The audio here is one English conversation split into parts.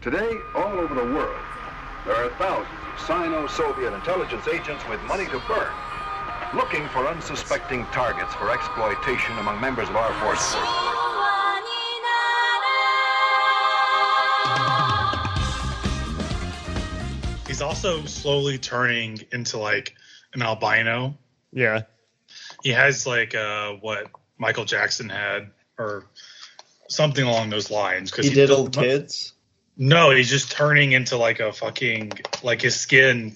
Today, all over the world, there are thousands of Sino-Soviet intelligence agents with money to burn, looking for unsuspecting targets for exploitation among members of our forces. He's also slowly turning into like an albino. Yeah. He has like uh, what Michael Jackson had, or something along those lines. Because He diddled kids. No, he's just turning into like a fucking like his skin,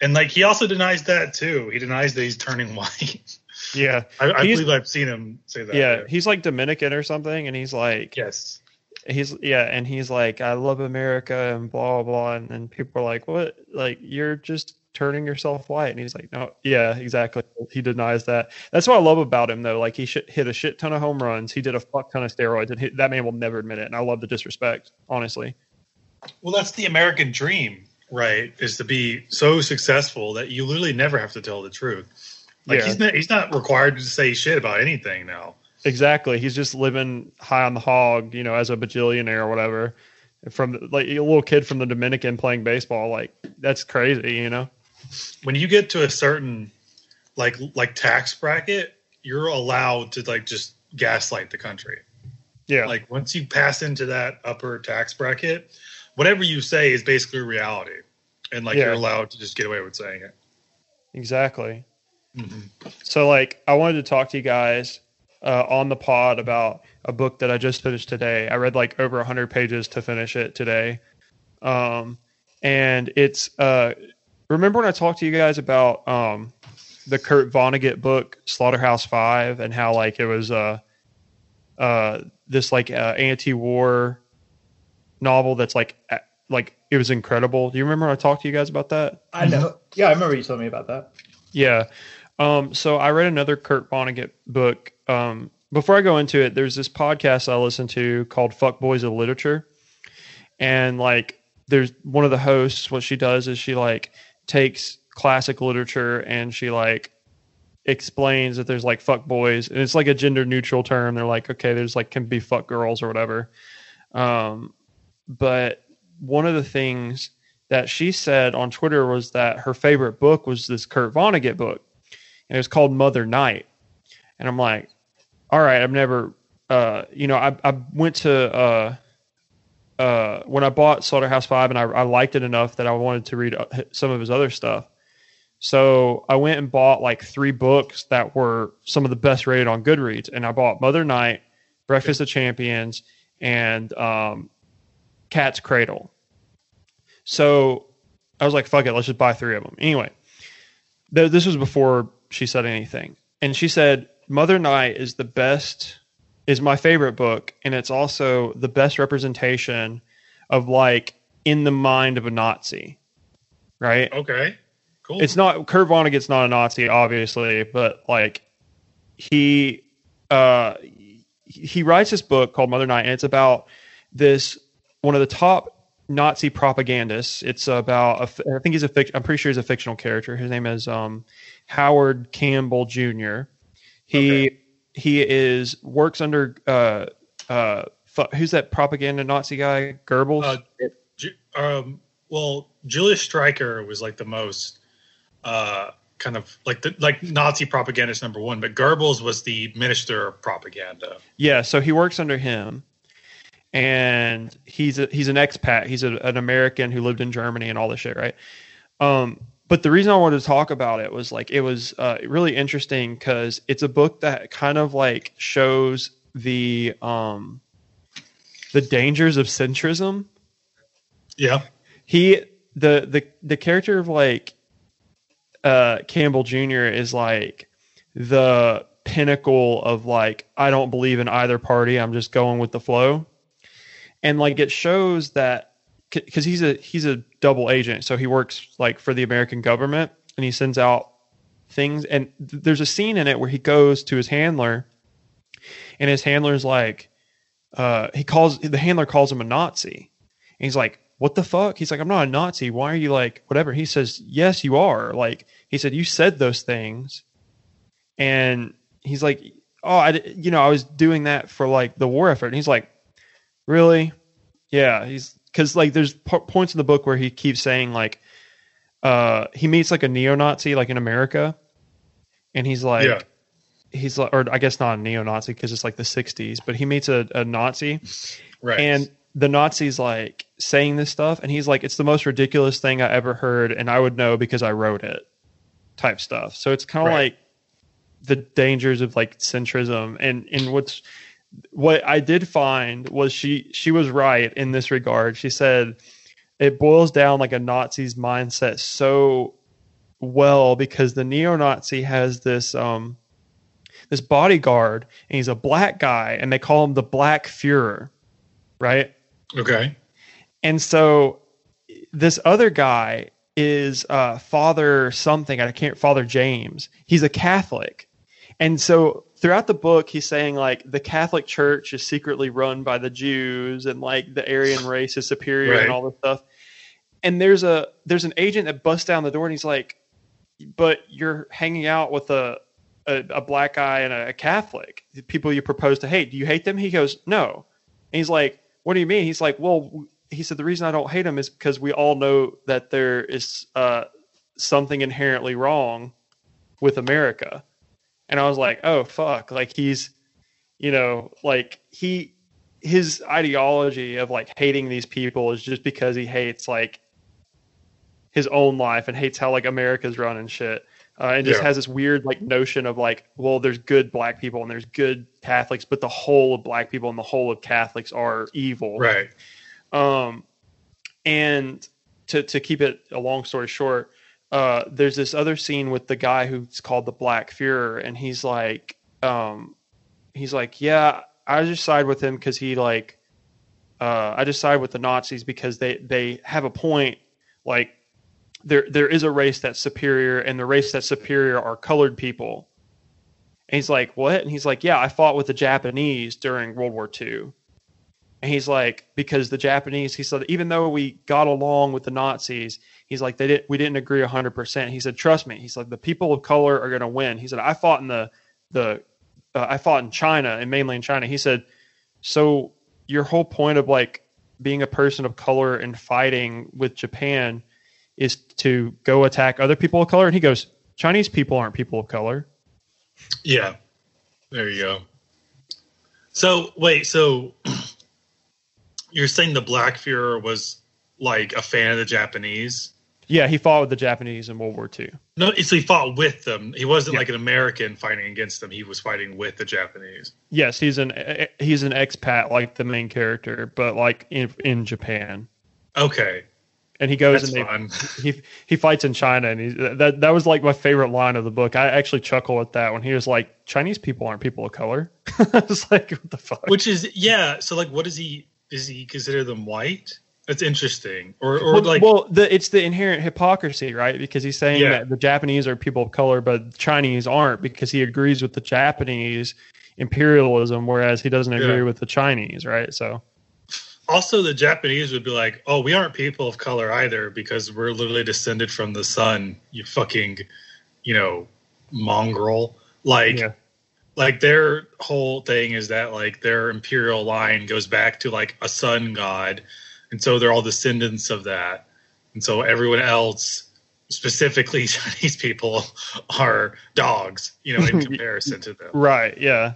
and like he also denies that too. He denies that he's turning white. Yeah. I, I believe I've seen him say that. yeah, he's like Dominican or something, and he's like, Yes. he's yeah, and he's like, I love America and blah blah, and then people are like, what? Like you're just turning yourself white, and he's like, no, yeah, exactly. He denies that. That's what I love about him though. Like he sh- hit a shit ton of home runs. He did a fuck ton of steroids, and he, that man will never admit it. And I love the disrespect, honestly. Well, that's the American dream, right? Is to be so successful that you literally never have to tell the truth. Like Yeah. he's not he's not required to say shit about anything now. Exactly. He's just living high on the hog, you know, as a bajillionaire or whatever. From like a little kid from the Dominican playing baseball, like that's crazy, you know. When you get to a certain like like tax bracket, you're allowed to like just gaslight the country. Yeah. Like once you pass into that upper tax bracket, whatever you say is basically reality, and like Yeah. you're allowed to just get away with saying it. Exactly. Mhm. So, like, I wanted to talk to you guys uh, on the pod about a book that I just finished today. I read like over 100 pages to finish it today. Um, and it's, uh, remember when I talked to you guys about um, the Kurt Vonnegut book, Slaughterhouse Five, and how, like, it was uh, uh, this, like, uh, anti war novel that's like, like, it was incredible. Do you remember I talked to you guys about that? I know. Yeah, I remember you told me about that. Yeah. Um, so I read another Kurt Vonnegut book. Um, before I go into it, there's this podcast I listen to called Fuck Boys of Literature. And like there's one of the hosts, what she does is she like takes classic literature and she like explains that there's like fuck boys and it's like a gender neutral term. They're like, okay, there's like can be fuck girls or whatever. Um, but one of the things that she said on Twitter was that her favorite book was this Kurt Vonnegut book, and it was called Mother Night. And I'm like, all right, I've never, uh, you know, I, I went to uh, uh, when I bought Slaughterhouse Five, and I, I liked it enough that I wanted to read uh, some of his other stuff. So I went and bought like three books that were some of the best rated on Goodreads, and I bought Mother Night, Breakfast of Champions, and um, Cat's Cradle. So I was like, fuck it, let's just buy three of them. Anyway, th- this was before she said anything. And she said, Mother Night is the best, is my favorite book. And it's also the best representation of like in the mind of a Nazi. Right? Okay, cool. It's not, Kurt Vonnegut's not a Nazi, obviously, but like he, uh, he writes this book called Mother Night, and it's about this one of the top Nazi propagandists. It's about a I think he's a fic- I'm pretty sure he's a fictional character. His name is um, Howard Campbell Jr. He Okay. he is works under uh, uh, who's that propaganda Nazi guy? Goebbels. Uh, Ju- um, well, Julius Streicher was like the most uh, kind of like the like Nazi propagandist number one, but Goebbels was the minister of propaganda. Yeah, so he works under him, and he's a, he's an expat. He's a, an American who lived in Germany and all this shit, right? Um, but the reason I wanted to talk about it was like it was uh, really interesting because it's a book that kind of like shows the um, the dangers of centrism. Yeah, He the the the character of like uh, Campbell Jr. is like the pinnacle of like I don't believe in either party. I'm just going with the flow, and like it shows that because he's a he's a double agent, so he works like for the American government, and he sends out things. And th- there's a scene in it where he goes to his handler, and his handler's like, uh, he calls the handler calls him a Nazi, and he's like, "What the fuck?" He's like, "I'm not a Nazi. Why are you like whatever?" He says, "Yes, you are." Like he said, "You said those things," and he's like, "Oh, I you know I was doing that for like the war effort." And he's like, "Really?" Yeah. He's because like there's p- points in the book where he keeps saying like uh he meets like a neo-nazi like in america and he's like Yeah. he's like or i guess not a neo-nazi because it's like the 60s but he meets a, a nazi Right. and the nazi's like saying this stuff and he's like it's the most ridiculous thing i ever heard and i would know because i wrote it type stuff so it's kind of Right. like the dangers of like centrism and and what's what I did find was she she was right in this regard. She said it boils down like a Nazi's mindset so well because the neo-Nazi has this um this bodyguard and he's a black guy and they call him the Black Fuhrer, right? okay. And so this other guy is uh, Father something. I can't. Father James. He's a Catholic, and so throughout the book, he's saying like the Catholic Church is secretly run by the Jews, and like the Aryan race is superior, Right. and all this stuff. And there's a there's an agent that busts down the door, and he's like, "But you're hanging out with a a, a black guy and a Catholic, the people you propose to hate. Do you hate them?" He goes, "No." And he's like, "What do you mean?" He's like, "Well." He said the reason I don't hate him is because we all know that there is uh, something inherently wrong with America. And I was like, oh fuck, like he's you know, like he his ideology of like hating these people is just because he hates like his own life and hates how like America's run and shit. Uh, and just Yeah. has this weird like notion of like, well, there's good black people and there's good Catholics, but the whole of black people and the whole of Catholics are evil. Right. Um, and to to keep it a long story short, uh, there's this other scene with the guy who's called the Black Fuhrer, and he's like, um, he's like, yeah, I just side with him because he like, uh, I just side with the Nazis because they they have a point, like. There, there is a race that's superior, and the race that's superior are colored people. And he's like, "What?" And he's like, "Yeah, I fought with the Japanese during World War II." And he's like, because the Japanese, he said, even though we got along with the Nazis, he's like, they didn't, we didn't agree hundred percent. He said, trust me. He's like, the people of color are going to win. He said, I fought in the, the, uh, I fought in China and mainland China. He said, so your whole point of like being a person of color and fighting with Japan is to go attack other people of color. And he goes, Chinese people aren't people of color. Yeah. There you go. So wait, so you're saying the Black Fuhrer was like a fan of the Japanese? Yeah, he fought with the Japanese in World War II. No, so he fought with them. He wasn't Yeah. like an American fighting against them. He was fighting with the Japanese. Yes, he's an he's an expat like the main character, but like in in Japan. Okay, And he goes that's and they, he he fights in China, and he that that was like my favorite line of the book. I actually chuckle at that when he was like, "Chinese people aren't people of color." I was like, "What the fuck?" Which is yeah. So like, what does he? Does he consider them white? That's interesting. Or or well, like well, the, it's the inherent hypocrisy, right? Because he's saying Yeah. that the Japanese are people of color, but Chinese aren't, because he agrees with the Japanese imperialism, whereas he doesn't agree Yeah. with the Chinese, right? So also the Japanese would be like, oh, we aren't people of color either because we're literally descended from the sun. You fucking, you know, mongrel. Like, Yeah. like their whole thing is that like their imperial line goes back to like a sun god, and so they're all descendants of that, and so everyone else. Specifically, Chinese people are dogs, you know, in comparison to them. Right. Yeah.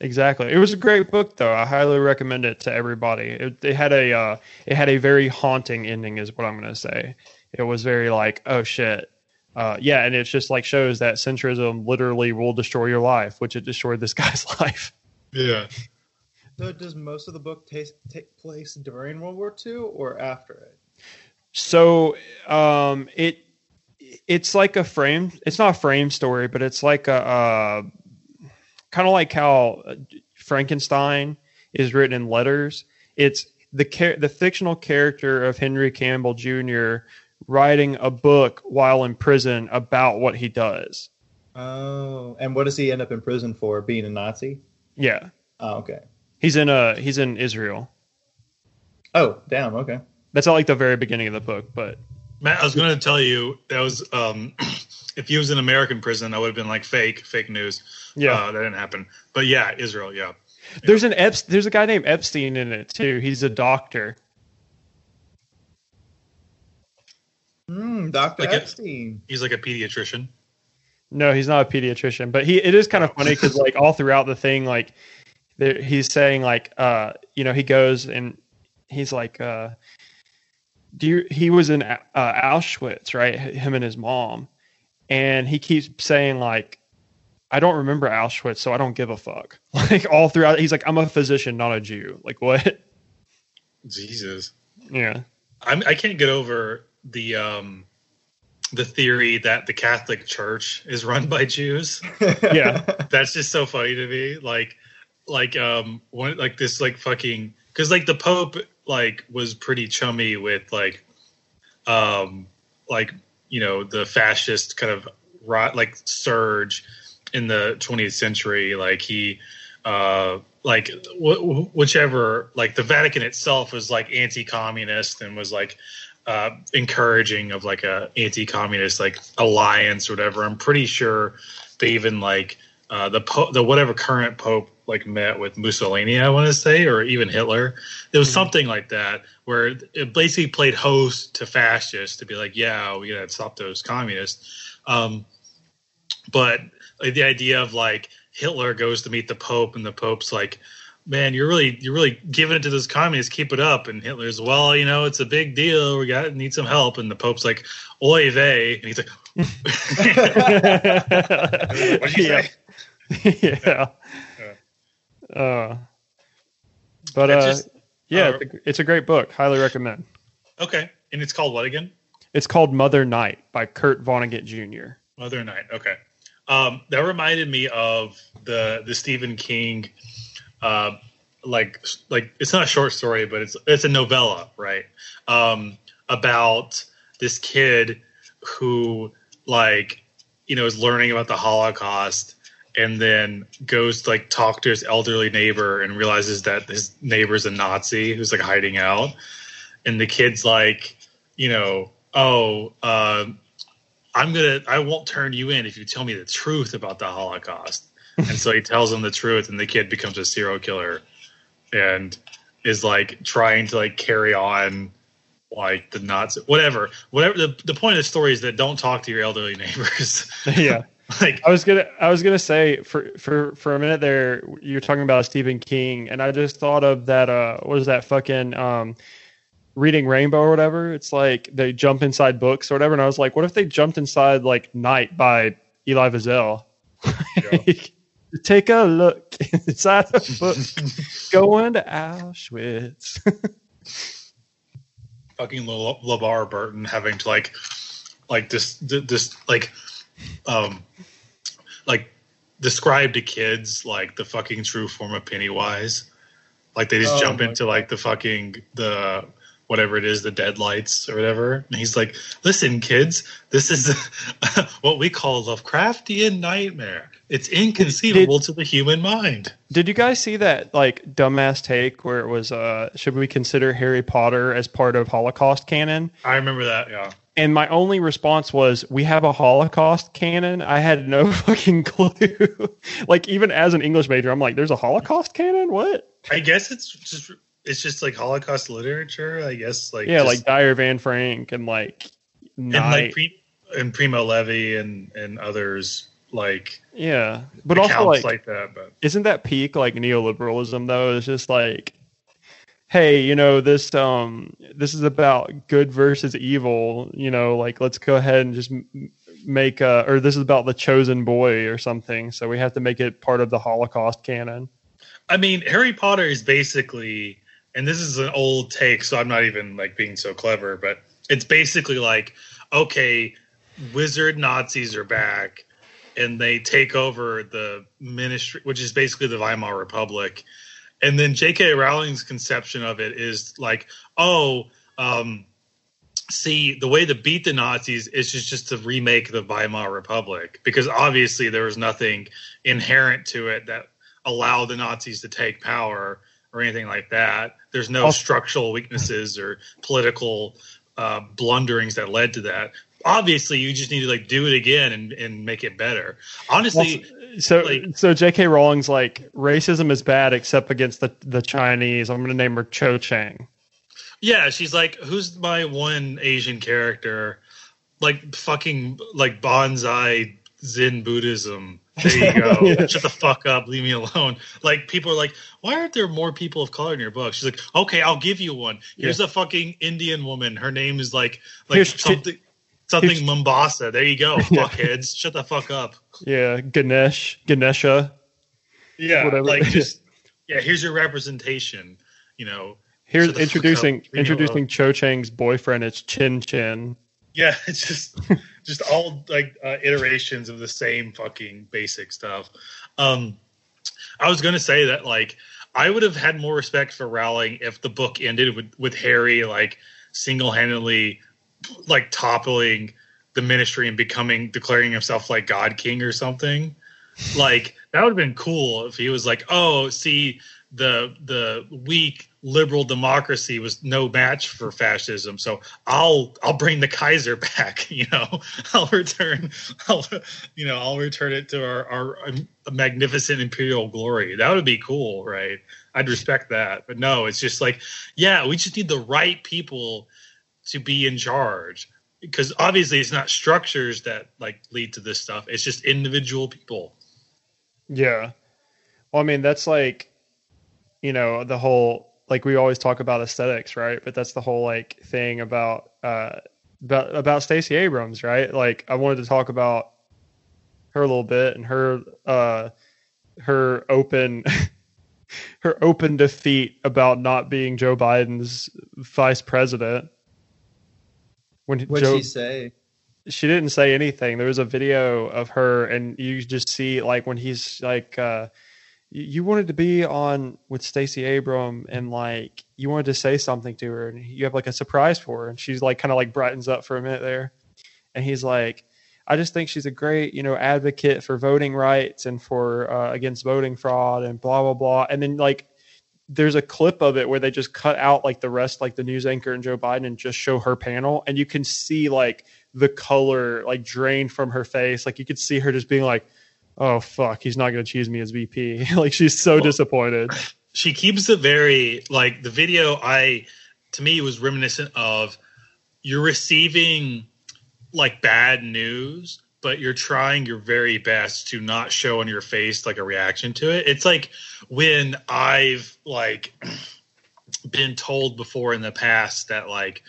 Exactly. It was a great book, though. I highly recommend it to everybody. It, it had a uh, it had a very haunting ending, is what I'm going to say. It was very like, oh shit, uh, yeah, and it just like shows that centrism literally will destroy your life, which it destroyed this guy's life. Yeah. So does most of the book take take place during World War II or after it? So um, it it's like a frame. It's not a frame story, but it's like a uh, kind of like how uh, Frankenstein is written in letters. It's the char- the fictional character of Henry Campbell Jr. writing a book while in prison about what he does. Oh, and what does he end up in prison for? Being a Nazi? Yeah, Oh, okay. He's in uh he's in Israel. Oh, damn. Okay. That's at like the very beginning of the book, but Matt, I was going to tell you that was um, if he was in American prison, I would have been like fake, fake news. Yeah, uh, that didn't happen. But yeah, Israel. Yeah. yeah. There's an Ep- there's a guy named Epstein in it too. He's a doctor. Hmm, Doctor like Epstein. A, he's like a pediatrician. No, he's not a pediatrician, but he it is kind of funny because like all throughout the thing, like there, he's saying like uh you know he goes and he's like uh do you he was in uh, Auschwitz right him and his mom and he keeps saying like I don't remember Auschwitz so I don't give a fuck like all throughout he's like I'm a physician not a Jew like what Jesus. yeah I'm, I can't get over the um, the theory that the Catholic Church is run by Jews. Yeah. That's just so funny to me. Like, like um, one like this like fucking because like the Pope like was pretty chummy with like um like you know the fascist kind of rot like surge in the 20th century. Like he uh like wh- whichever like the Vatican itself was like anti-communist and was like uh, encouraging of like a anti-communist like alliance or whatever. I'm pretty sure they even like uh, the po- the whatever current pope like met with Mussolini, I want to say, or even Hitler. It was Mhm. something like that where it basically played host to fascists to be like, yeah, we gotta stop those communists. Um, but like, the idea of like Hitler goes to meet the Pope and the Pope's like, man, you're really you're really giving it to those communists. Keep it up. And Hitler's, well, you know, it's a big deal. We got need some help. And the Pope's like, oy vey, and he's like, what'd you yeah. say? yeah. Uh, but uh, just- yeah, uh, it's a, it's a great book. Highly recommend. Okay, and it's called what again? It's called Mother Night by Kurt Vonnegut Jr. Mother Night. Okay, um, that reminded me of the the Stephen King, uh, like like it's not a short story, but it's it's a novella, right? Um, about this kid who like you know is learning about the Holocaust and then goes to like talk to his elderly neighbor and realizes that his neighbor's a Nazi who's like hiding out, and the kid's like, you know, oh. Uh, I'm gonna I won't turn you in if you tell me the truth about the Holocaust. and so he tells him the truth and the kid becomes a serial killer and is like trying to like carry on like the Nazi whatever. Whatever the, the point of the story is that don't talk to your elderly neighbors. yeah. like I was gonna I was gonna say for for for a minute there you're talking about Stephen King and I just thought of that uh what was that fucking um reading rainbow or whatever? It's like they jump inside books or whatever and I was like what if they jumped inside like Night by Elie Wiesel? Take a look inside a book going to Auschwitz. Fucking Le- LeVar Burton having to like like this this like um like describe to kids like the fucking true form of Pennywise. Like they just Oh jump into like the fucking the whatever it is, the deadlights or whatever. And he's like, "Listen, kids, this is what we call Lovecraftian nightmare. It's inconceivable to the human mind." Did you guys see that like dumbass take where it was uh should we consider Harry Potter as part of Holocaust canon? I remember that. Yeah. And my only response was, "We have a Holocaust canon." I had no fucking clue. like even as an English major, I'm like, "There's a Holocaust canon? What?" I guess it's just it's just like Holocaust literature. I guess like yeah, just- like Diary of Anne Frank and like and like Pre- and Primo Levi and and others like yeah, but also like, like that. But isn't that peak like neoliberalism though? It's just like, hey, you know this um this is about good versus evil. You know, like let's go ahead and just make uh or this is about the chosen boy or something. So we have to make it part of the Holocaust canon. I mean, Harry Potter is basically, and this is an old take, so I'm not even like being so clever, but it's basically like, okay, wizard Nazis are back, and they take over the ministry, which is basically the Weimar Republic, and then J.K. Rowling's conception of it is like, oh, um, see, the way to beat the Nazis is just just to remake the Weimar Republic, because obviously there was nothing inherent to it that allowed the Nazis to take power or anything like that. There's no structural weaknesses or political uh, blunderings that led to that. Obviously, you just need to like do it again and, and make it better. Honestly, So like- so J.K. Rowling's like racism is bad except against the the Chinese. I'm going to name her Cho Chang. Yeah, she's like, who's my one Asian character? Like fucking like bonsai Zen Buddhism. There you go. Yeah. Shut the fuck up. Leave me alone. Like people are like, why aren't there more people of color in your book? She's like, okay, I'll give you one. Here's a fucking Indian woman. Her name is like like Here's- something something here's- Mombasa. There you go. Yeah. Fuckheads. Shut the fuck up. Yeah, Ganesh, Ganesha. Yeah. Whatever. Like just yeah. Here's your representation. You know. Here's Shut the fuck introducing up. Introducing Cho Chang's boyfriend. It's Chin Chin. Yeah, it's just just all like uh, iterations of the same fucking basic stuff. Um, I was gonna say that like I would have had more respect for Rowling if the book ended with with Harry like single handedly like toppling the Ministry and becoming declaring himself like God King or something. Like that would have been cool if he was like, oh, see the the weak liberal democracy was no match for fascism. So I'll I'll bring the Kaiser back. You know, I'll return. I'll you know I'll return it to our our um, magnificent imperial glory. That would be cool, right? I'd respect that. But no, it's just like, yeah, we just need the right people to be in charge because obviously it's not structures that like lead to this stuff. It's just individual people. Yeah. Well, I mean, that's like, you know, the whole like we always talk about aesthetics, right? But that's the whole like thing about uh about about Stacey Abrams, right? Like I wanted to talk about her a little bit and her uh her open her open defeat about not being Joe Biden's vice president. When What'd Joe, she say? she didn't say anything. There was a video of her, and you just see like when he's like, uh, "You- "You wanted to be on with Stacey Abram, and like you wanted to say something to her, and you have like a surprise for her." And she's like, kind of like brightens up for a minute there, and he's like, "I just think she's a great, you know, advocate for voting rights and for uh, against voting fraud and blah blah blah." And then like there's a clip of it where they just cut out like the rest, like the news anchor and Joe Biden, and just show her panel, and you can see like the color like drain from her face. Like you could see her just being like, "Oh fuck, he's not going to choose me as VP." like she's so Well- disappointed. she keeps it very like the video i to me was reminiscent of you're receiving like bad news but you're trying your very best to not show on your face like a reaction to it. It's like when i've like been told before in the past that like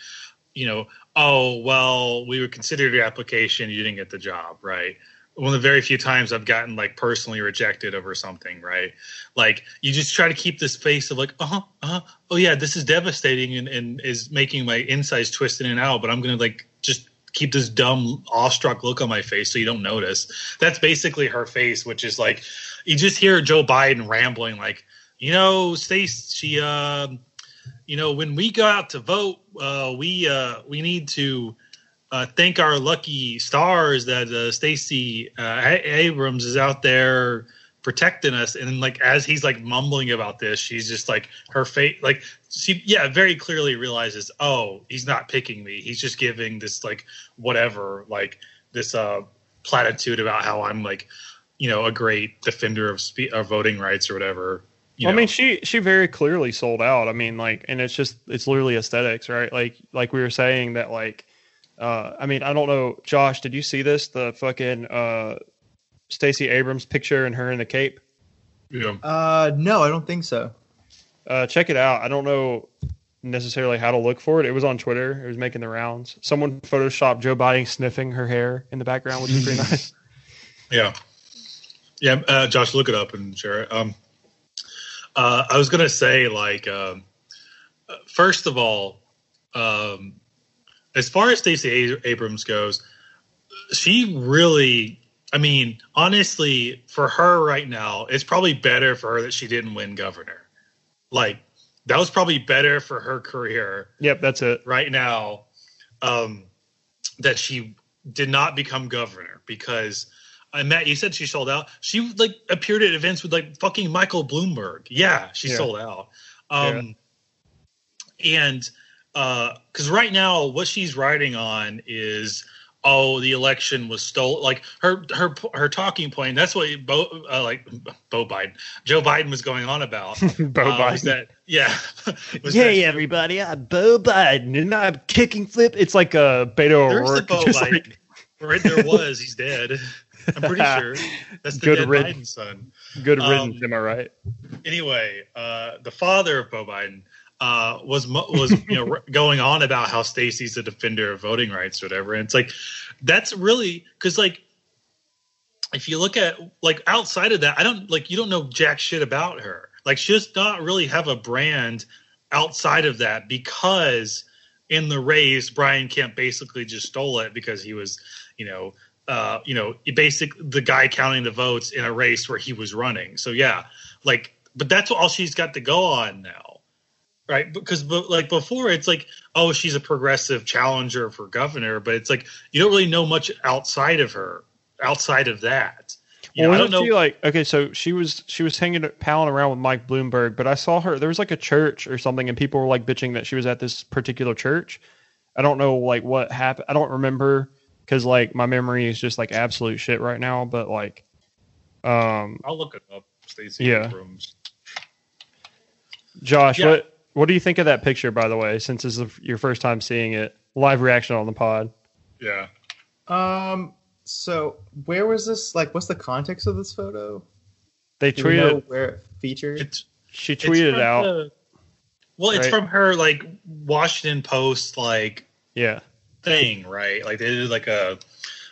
you know oh well we would consider your application you didn't get the job right? One of the very few times i've gotten like personally rejected over something right? Like you just try to keep this face of like uh-huh uh-huh. Oh yeah this is devastating and, and is making my insides twist in and out but i'm gonna like just keep this dumb awestruck look on my face so you don't notice that's basically her face which is like you just hear joe biden rambling like you know stace she uh you know when we go out to vote uh we uh we need to uh, thank our lucky stars that uh, Stacey uh, Abrams is out there protecting us. And like as he's like mumbling about this, she's just like her face, like she yeah, very clearly realizes, oh, he's not picking me. He's just giving this like whatever, like this uh platitude about how I'm like, you know, a great defender of spe- of voting rights or whatever. You I know. mean, she she very clearly sold out. I mean, like, and it's just it's literally aesthetics, right? Like like we were saying that like, uh, I mean, I don't know, Josh, did you see this? The fucking uh, Stacey Abrams picture and her in the cape. yeah. Uh, no, I don't think so. Uh, check it out. I don't know necessarily how to look for it. It was on Twitter. It was making the rounds. Someone photoshopped Joe Biden sniffing her hair in the background, which is pretty nice. Yeah, yeah. Uh, Josh, look it up and share it. Um, uh, I was gonna say, like, um, uh, first of all, um, as far as Stacey Abrams goes, she really, I mean, honestly, for her right now, it's probably better for her that she didn't win governor. Like, that was probably better for her career Yep, that's it. right now um, that she did not become governor because uh, Matt, you said she sold out. She like appeared at events with like fucking Michael Bloomberg. Yeah, she Yeah. sold out. Um, And because right now, what she's riding on is oh, the election was stolen. Like her her her talking point. That's what Beau uh, like Beau Biden, Joe Biden was going on about. Beau uh, Biden. was that yeah? was Hey that- everybody, I'm Beau Biden and I'm kicking flip. It's like a Beto There's the Beau Biden. like- Right there was. He's dead. I'm pretty sure that's the Good dead riddance. Biden son. good Um, riddance, am I right? anyway, uh, the father of Beau Biden uh, was was you know going on about how Stacey's a defender of voting rights or whatever, and it's like that's really because like if you look at like outside of that, I don't like you don't know jack shit about her. Like she does not really have a brand outside of that because in the race, Brian Kemp basically just stole it because he was, you know, uh, you know, basic the guy counting the votes in a race where he was running. So yeah, like, but that's all she's got to go on now, right? Because but like before, it's like, oh, she's a progressive challenger for governor, but it's like you don't really know much outside of her, outside of that. You know, well, I don't know. she like okay? So she was she was hanging palling around with Mike Bloomberg, but I saw her. There was like a church or something, and people were like bitching that she was at this particular church. I don't know like what happened. I don't remember because like my memory is just like absolute shit right now. But like, um, I'll look it up, stacy Yeah. Abrams. Josh, Yeah. what what do you think of that picture? By the way, since this is your first time seeing it, live reaction on the pod. Yeah. Um. So where was this? Like, what's the context of this photo? They Do we know tweeted. where it featured? It's She tweeted from out. the- well, it's right? from her like Washington Post like yeah. thing, right? Like they did like a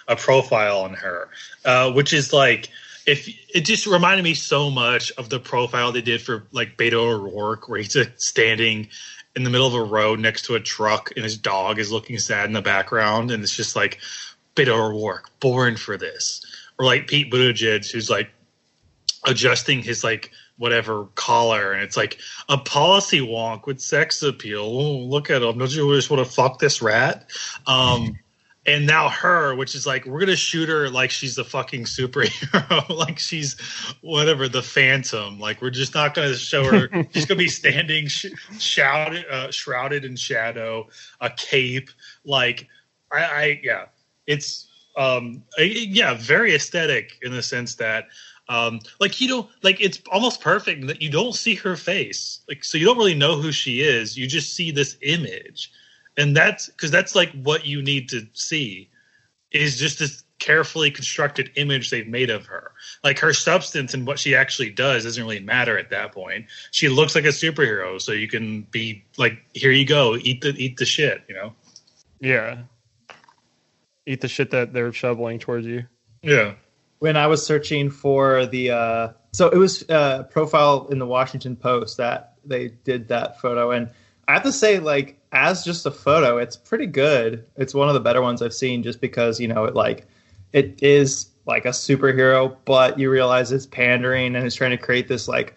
a profile on her, uh, which is like if it just reminded me so much of the profile they did for like Beto O'Rourke, where he's standing in the middle of a road next to a truck and his dog is looking sad in the background, and it's just like Beto O'Rourke, born for this, or like Pete Buttigieg, who's like adjusting his like whatever collar. And it's like a policy wonk with sex appeal. Look at him. Don't you just want to fuck this rat? Um and now her which is like we're gonna shoot her like she's a fucking superhero. Like she's whatever the phantom. Like we're just not gonna show her. She's gonna be standing sh- shrouded uh, shrouded in shadow a cape. Like i i yeah. It's um yeah very aesthetic in the sense that um like you don't like it's almost perfect that you don't see her face. Like so you don't really know who she is. You just see this image and that's because that's like what you need to see is just this carefully constructed image they've made of her. Like her substance and what she actually does doesn't really matter at that point. She looks like a superhero so you can be like here you go eat the eat the shit you know? Yeah. Eat the shit that they're shoveling towards you. yeah. When I was searching for the uh, so it was a profile in the Washington Post that they did that photo, and I have to say, like as just a photo, it's pretty good. It's one of the better ones I've seen, just because you know it like it is like a superhero, but you realize it's pandering and it's trying to create this like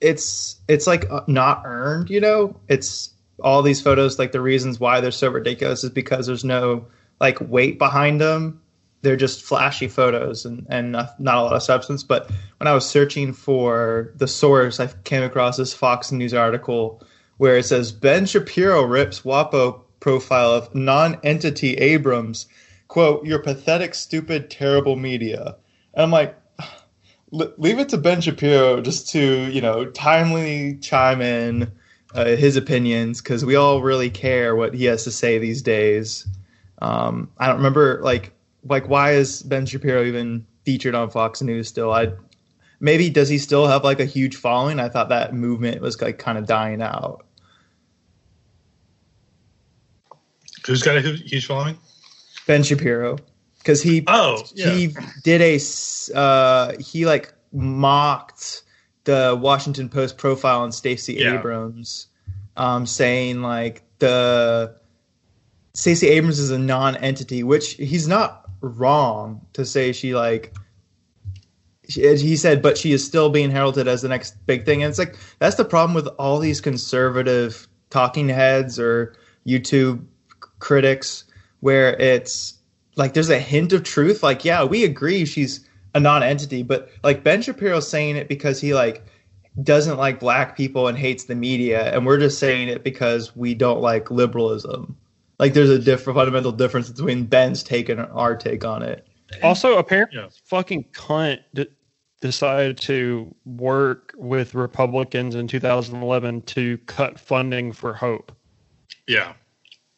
it's it's like uh, not earned, you know. It's all these photos like the reasons why they're so ridiculous is because there's no like weight behind them they're just flashy photos and, and not, not a lot of substance. But when I was searching for the source, I came across this Fox News article where it says Ben Shapiro rips WAPO profile of non-entity Abrams. "Quote: You're pathetic, stupid, terrible media." And I'm like, leave it to Ben Shapiro just to you know timely chime in uh, his opinions because we all really care what he has to say these days. Um, I don't remember like like why is Ben Shapiro even featured on Fox News still? I maybe does he still have like a huge following? I thought that movement was like kind of dying out. Who's got a huge following Ben Shapiro because he oh yeah he did a uh, he like mocked the Washington Post profile on Stacey Yeah. Abrams, um, saying like the Stacey Abrams is a non-entity, which he's not wrong to say she like. He said, but she is still being heralded as the next big thing, and it's like that's the problem with all these conservative talking heads or YouTube critics, where it's like there's a hint of truth. Like, yeah, we agree she's a non-entity, but like Ben Shapiro's saying it because he like doesn't like black people and hates the media, and we're just saying it because we don't like liberalism. like there's a different fundamental difference between Ben's take and our take on it. Also, apparently, Yeah. fucking cunt d- decided to work with Republicans in 2011 to cut funding for Hope. Yeah.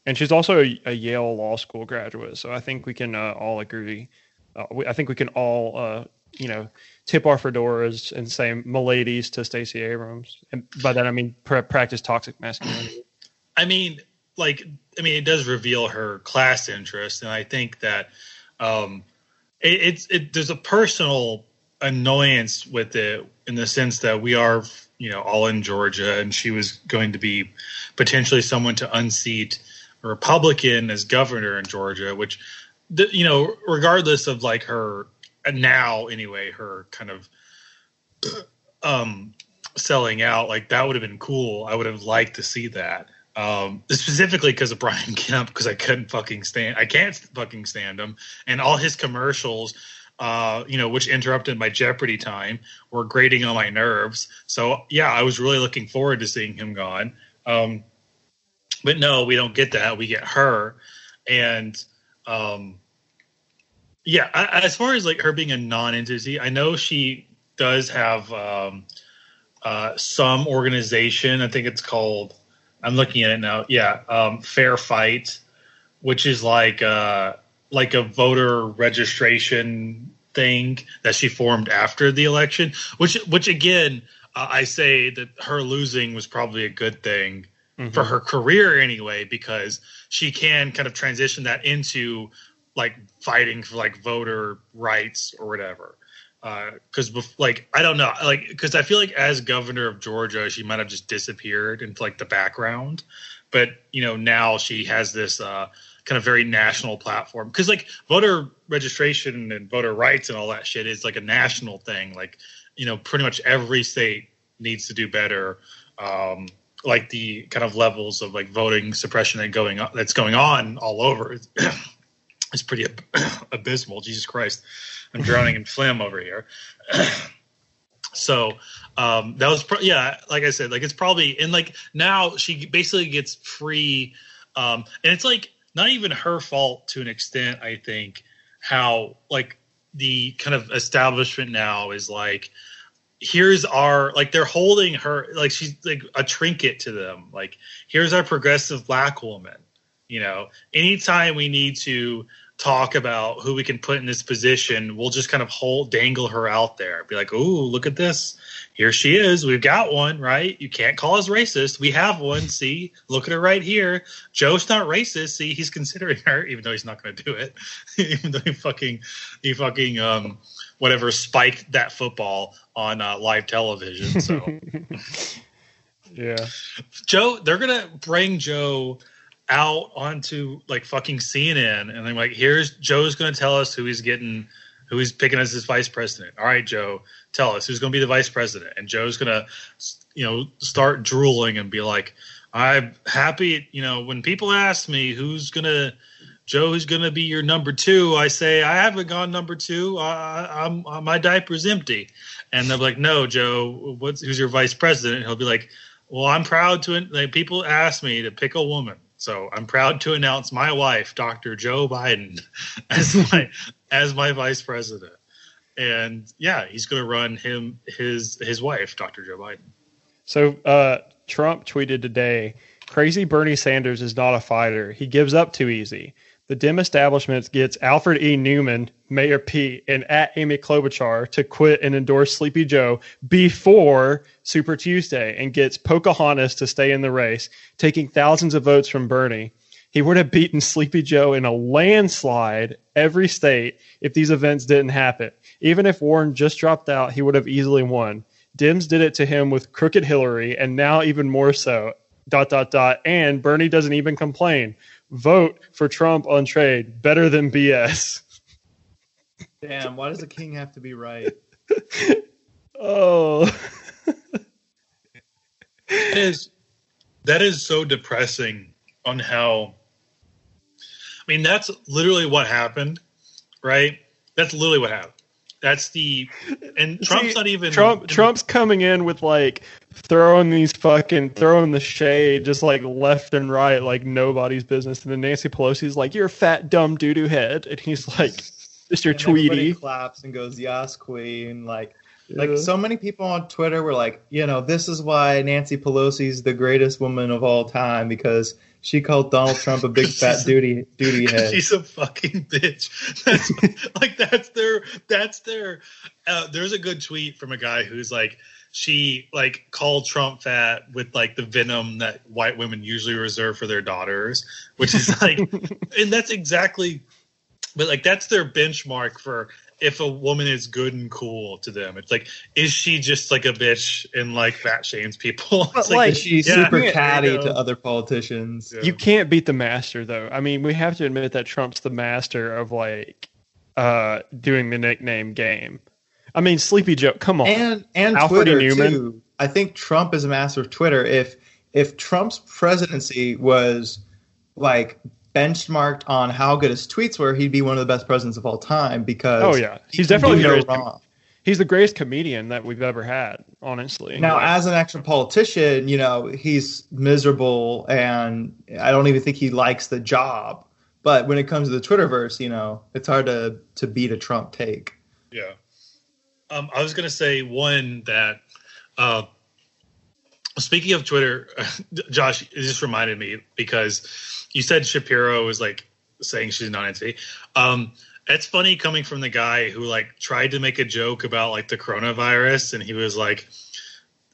And she's also a, a Yale Law School graduate, so I think we can uh, all agree. Uh, we, I think we can all, uh, you know, tip our fedoras and say "miladies" to Stacey Abrams, and by that I mean pra- practice toxic masculinity. I mean, like, I mean, it does reveal her class interest, and I think that um, it, it's it, there's a personal annoyance with it in the sense that we are, you know, all in Georgia, and she was going to be potentially someone to unseat Republican as governor in Georgia, which, you know, regardless of like her now anyway, her kind of um selling out like that would have been cool. I would have liked to see that. Um specifically because of brian kemp because i couldn't fucking stand i can't fucking stand him. And all his commercials uh you know which interrupted my jeopardy time were grating on my nerves. So yeah i was really looking forward to seeing him gone. Um but no we don't get that we get her and um yeah I, as far as like her being a non-entity i know she does have um uh, some organization. I think it's called. I'm looking at it now. Yeah, um, Fair Fight, which is like uh, like a voter registration thing that she formed after the election. Which which again, uh, I say that her losing was probably a good thing for her career anyway because she can kind of transition that into like fighting for like voter rights or whatever because uh, like I don't know, like because I feel like as governor of Georgia, she might have just disappeared into like the background, but you know now she has this uh, kind of very national platform because like voter registration and voter rights and all that shit is like a national thing. Like you know, pretty much every state needs to do better. Um, like the kind of levels of like voting suppression that going on that's going on all over is pretty ab- abysmal. Jesus Christ. I'm drowning in phlegm over here. so um, that was, pro- yeah, like I said, like it's probably, and like now she basically gets free. Um, and it's like not even her fault to an extent, I think, how like the kind of establishment now is like, here's our like they're holding her like she's like a trinket to them like here's our progressive black woman you know anytime we need to talk about who we can put in this position, we'll just kind of hold dangle her out there. Be like, "Ooh, look at this. Here she is. We've got one, right? You can't call us racist. We have one. See? Look at her right here. Joe's not racist. See, he's considering her even though he's not going to do it. even though he fucking he fucking um whatever spiked that football on uh, live television. So, yeah. Joe, they're going to bring Joe out onto like fucking CNN and they're like, here's Joe's going to tell us who he's getting, who he's picking as his vice president. All right, Joe, tell us who's going to be the vice president. And Joe's going to, you know, start drooling and be like, I'm happy, you know, when people ask me who's going to, Joe, who's going to be your number two, I say, I haven't gone number two. I, I'm, uh, my diaper's empty. And they're like, no, Joe, what's, who's your vice president? And he'll be like, well, I'm proud to, like, people ask me to pick a woman. So I'm proud to announce my wife, Dr. Joe Biden, as my as my vice president. And yeah, he's going to run him his his wife, Dr. Joe Biden. So uh, Trump tweeted today, "Crazy Bernie Sanders is not a fighter. He gives up too easy. The dim establishment gets Alfred E. Neuman, Mayor Pete, and at Amy Klobuchar to quit and endorse Sleepy Joe before Super Tuesday and gets Pocahontas to stay in the race, taking thousands of votes from Bernie. He would have beaten Sleepy Joe in a landslide every state if these events didn't happen. Even if Warren just dropped out, he would have easily won. Dims did it to him with Crooked Hillary, and now even more so. Dot dot dot. And Bernie doesn't even complain. Vote for Trump on trade. Better than BS. Damn, why does the king have to be right? Oh. That is that is so depressing on how I mean that's literally what happened, right? That's literally what happened. That's the and Trump's See, not even Trump Trump's coming in with like throwing these fucking throwing the shade just like left and right like nobody's business and then Nancy Pelosi's like you're a fat dumb doo doo head and he's like Mr. And Tweety claps and goes, "Yes, Queen!" Like, Yeah. like so many people on Twitter were like, you know, this is why Nancy Pelosi's the greatest woman of all time because she called Donald Trump a big fat duty duty head. She's a fucking bitch. That's like that's their that's their. Uh, there's a good tweet from a guy who's like she like called Trump fat with like the venom that white women usually reserve for their daughters, which is like, and that's exactly. But like that's their benchmark for if a woman is good and cool to them. It's like is she just like a bitch and like fat shames people? But, It's like, she's yeah, super catty to other politicians? Yeah. You can't beat the master though. I mean, we have to admit that Trump's the master of like uh doing the nickname game. I mean, Sleepy Joe, come on. and and Alfred Twitter Neuman. too. I think Trump is a master of Twitter. If if Trump's presidency was like benchmarked on how good his tweets were, he'd be one of the best presidents of all time because oh yeah. He's can definitely no wrong. he's the greatest comedian that we've ever had, honestly. Now, Like, as an actual politician, you know, he's miserable and I don't even think he likes the job. But when it comes to the Twitterverse, you know, it's hard to to beat a Trump take. Yeah. Um, I was going to say one that, uh, speaking of Twitter, Josh, it just reminded me because you said Shapiro was like saying she's not entity. Um, it's funny coming from the guy who like tried to make a joke about like the coronavirus and he was like,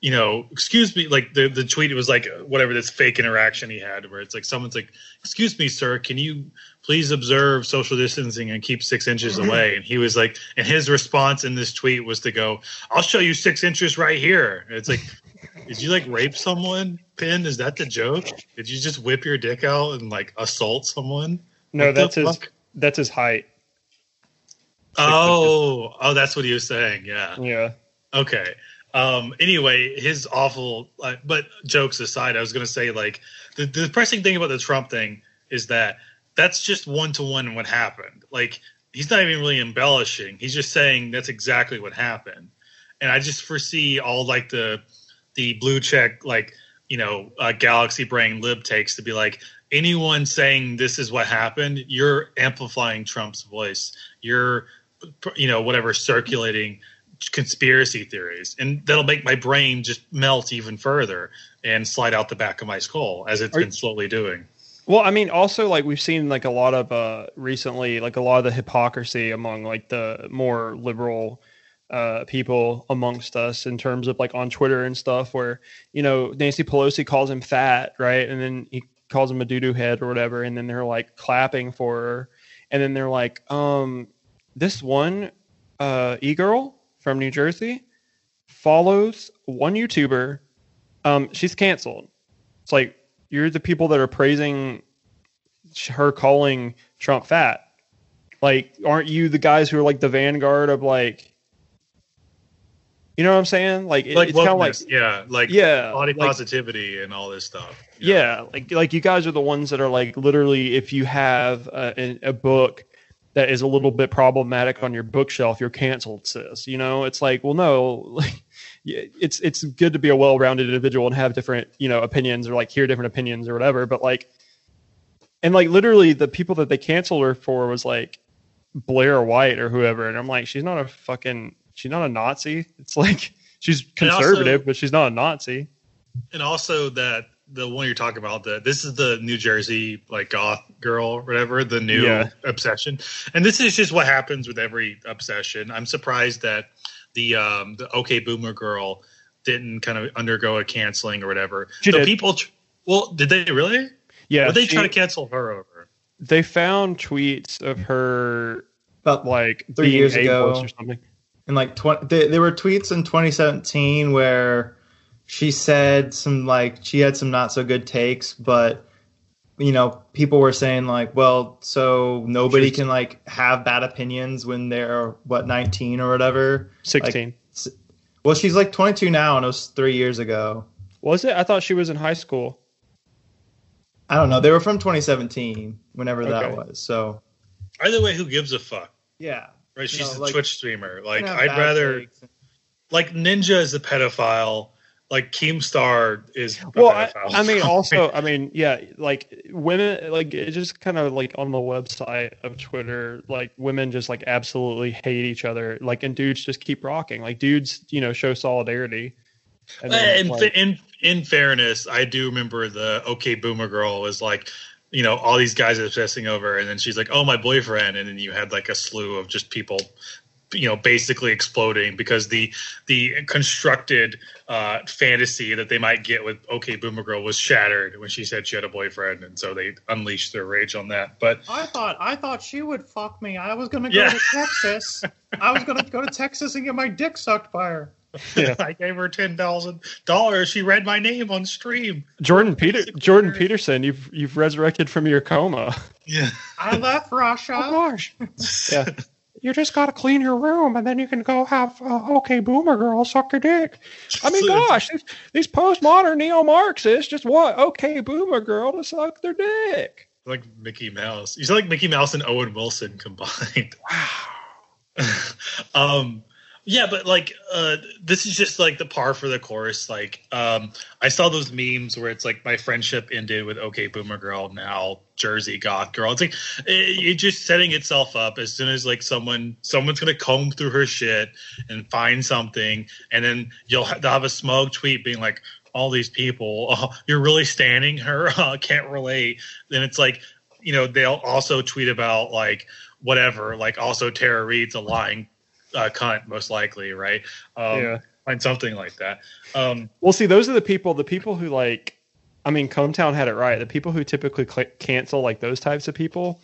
you know, excuse me, like the, the tweet was like whatever this fake interaction he had where it's like someone's like, excuse me, sir, can you please observe social distancing and keep six inches away? And he was like, and his response in this tweet was to go, I'll show you six inches right here. And it's like, did you like rape someone, Ben? Is that the joke? Did you just whip your dick out and like assault someone? no, the that's his fuck? that's his height. Oh, oh, that's what he was saying. Yeah. Yeah. Okay. Um, anyway, his awful, uh, but jokes aside, I was going to say like the, the depressing thing about the Trump thing is that that's just one to one what happened. Like he's not even really embellishing. He's just saying that's exactly what happened. And I just foresee all like the the blue check like you know uh, galaxy brain lib takes to be like anyone saying this is what happened, you're amplifying Trump's voice. You're you know whatever circulating conspiracy theories and that'll make my brain just melt even further and slide out the back of my skull as it's Are been slowly doing Well, I mean, also like we've seen like a lot of uh recently, like a lot of the hypocrisy among like the more liberal uh people amongst us in terms of like on Twitter and stuff where, you know, Nancy Pelosi calls him fat, right? And then he calls him a doo doo head or whatever, and then they're like clapping for her. And then they're like, um, this one uh e girl from New Jersey follows one YouTuber. Um, she's canceled. It's like you're the people that are praising her calling Trump fat. Like, aren't you the guys who are like the vanguard of like, you know what I'm saying? Like, it- like it's kind of like, yeah like yeah, body like- positivity and all this stuff yeah, like like you guys are the ones that are like literally, if you have a, a, book that is a little bit problematic on your bookshelf, you're canceled, sis. You know, it's like, well, no, like, yeah, it's it's good to be a well-rounded individual and have different you know opinions or like hear different opinions or whatever. But like, and like literally, the people that they canceled her for was like Blair White or whoever, and I'm like, she's not a fucking, she's not a Nazi. It's like she's And also- conservative, but she's not a Nazi. and also that the one you're talking about that this is the new jersey like goth girl whatever the new Yeah. obsession and this is just what happens with every obsession i'm surprised that the um the okay boomer girl didn't kind of undergo a canceling or whatever She so did. people tr- well did they really Yeah, What they she- try to cancel her over they found tweets of her About like Three being years ago. or something. And like 20 there, there were tweets in 2017 where she said some like she had some not so good takes but you know people were saying like well so nobody can like have bad opinions when they're what 19 or whatever Sixteen. well she's like 22 now and it was three years ago was it? I thought she was in high school. i don't know they were from 2017 whenever Okay. that was so either way who gives a fuck yeah right? She's know, a like- Twitch streamer. Like I'd rather takes. like Ninja is a pedophile. Like Keemstar is well I. I mean also i mean yeah like women like it just kind of like on the website of twitter like women just like absolutely hate each other. Like and dudes just keep rocking. Like dudes you know show solidarity. And then, uh, in, like- in in fairness, I do remember the OK Boomer girl was like, you know, all these guys are obsessing over, her, and then she's like, "Oh, my boyfriend," and then you had like a slew of just people, you know, basically exploding because the the constructed uh, fantasy that they might get with OK Boomer girl was shattered when she said she had a boyfriend, and so they unleashed their rage on that. But I thought I thought she would fuck me. I was gonna Yeah. go to Texas. I was gonna go to Texas and get my dick sucked by her. I gave her ten thousand dollars. She read my name on stream. jordan peter jordan peterson you've you've resurrected from your coma Yeah. I left Russia. gosh yeah you just gotta clean your room and then you can go have uh, okay boomer girl suck your dick I mean, gosh, these, these postmodern neo Marxists just want okay boomer girl to suck their dick. like Mickey Mouse. You sound like Mickey Mouse and Owen Wilson combined. Wow. um yeah, but like uh this is just like the par for the course. Like um I saw those memes where it's like my friendship ended with okay boomer girl now Jersey goth girl. It's like it, it's just setting itself up as soon as like someone someone's gonna comb through her shit and find something, and then you'll ha- have a smug tweet being like, "All these people, oh, you're really standing her, uh, can't relate." Then it's like, you know, they'll also tweet about like whatever, like also Tara Reid's a lying uh, cunt, most likely, right? Um, Yeah. find something like that. Um, Well, see, those are the people, the people who like, I mean, Cometown had it right. The people who typically cl- cancel like those types of people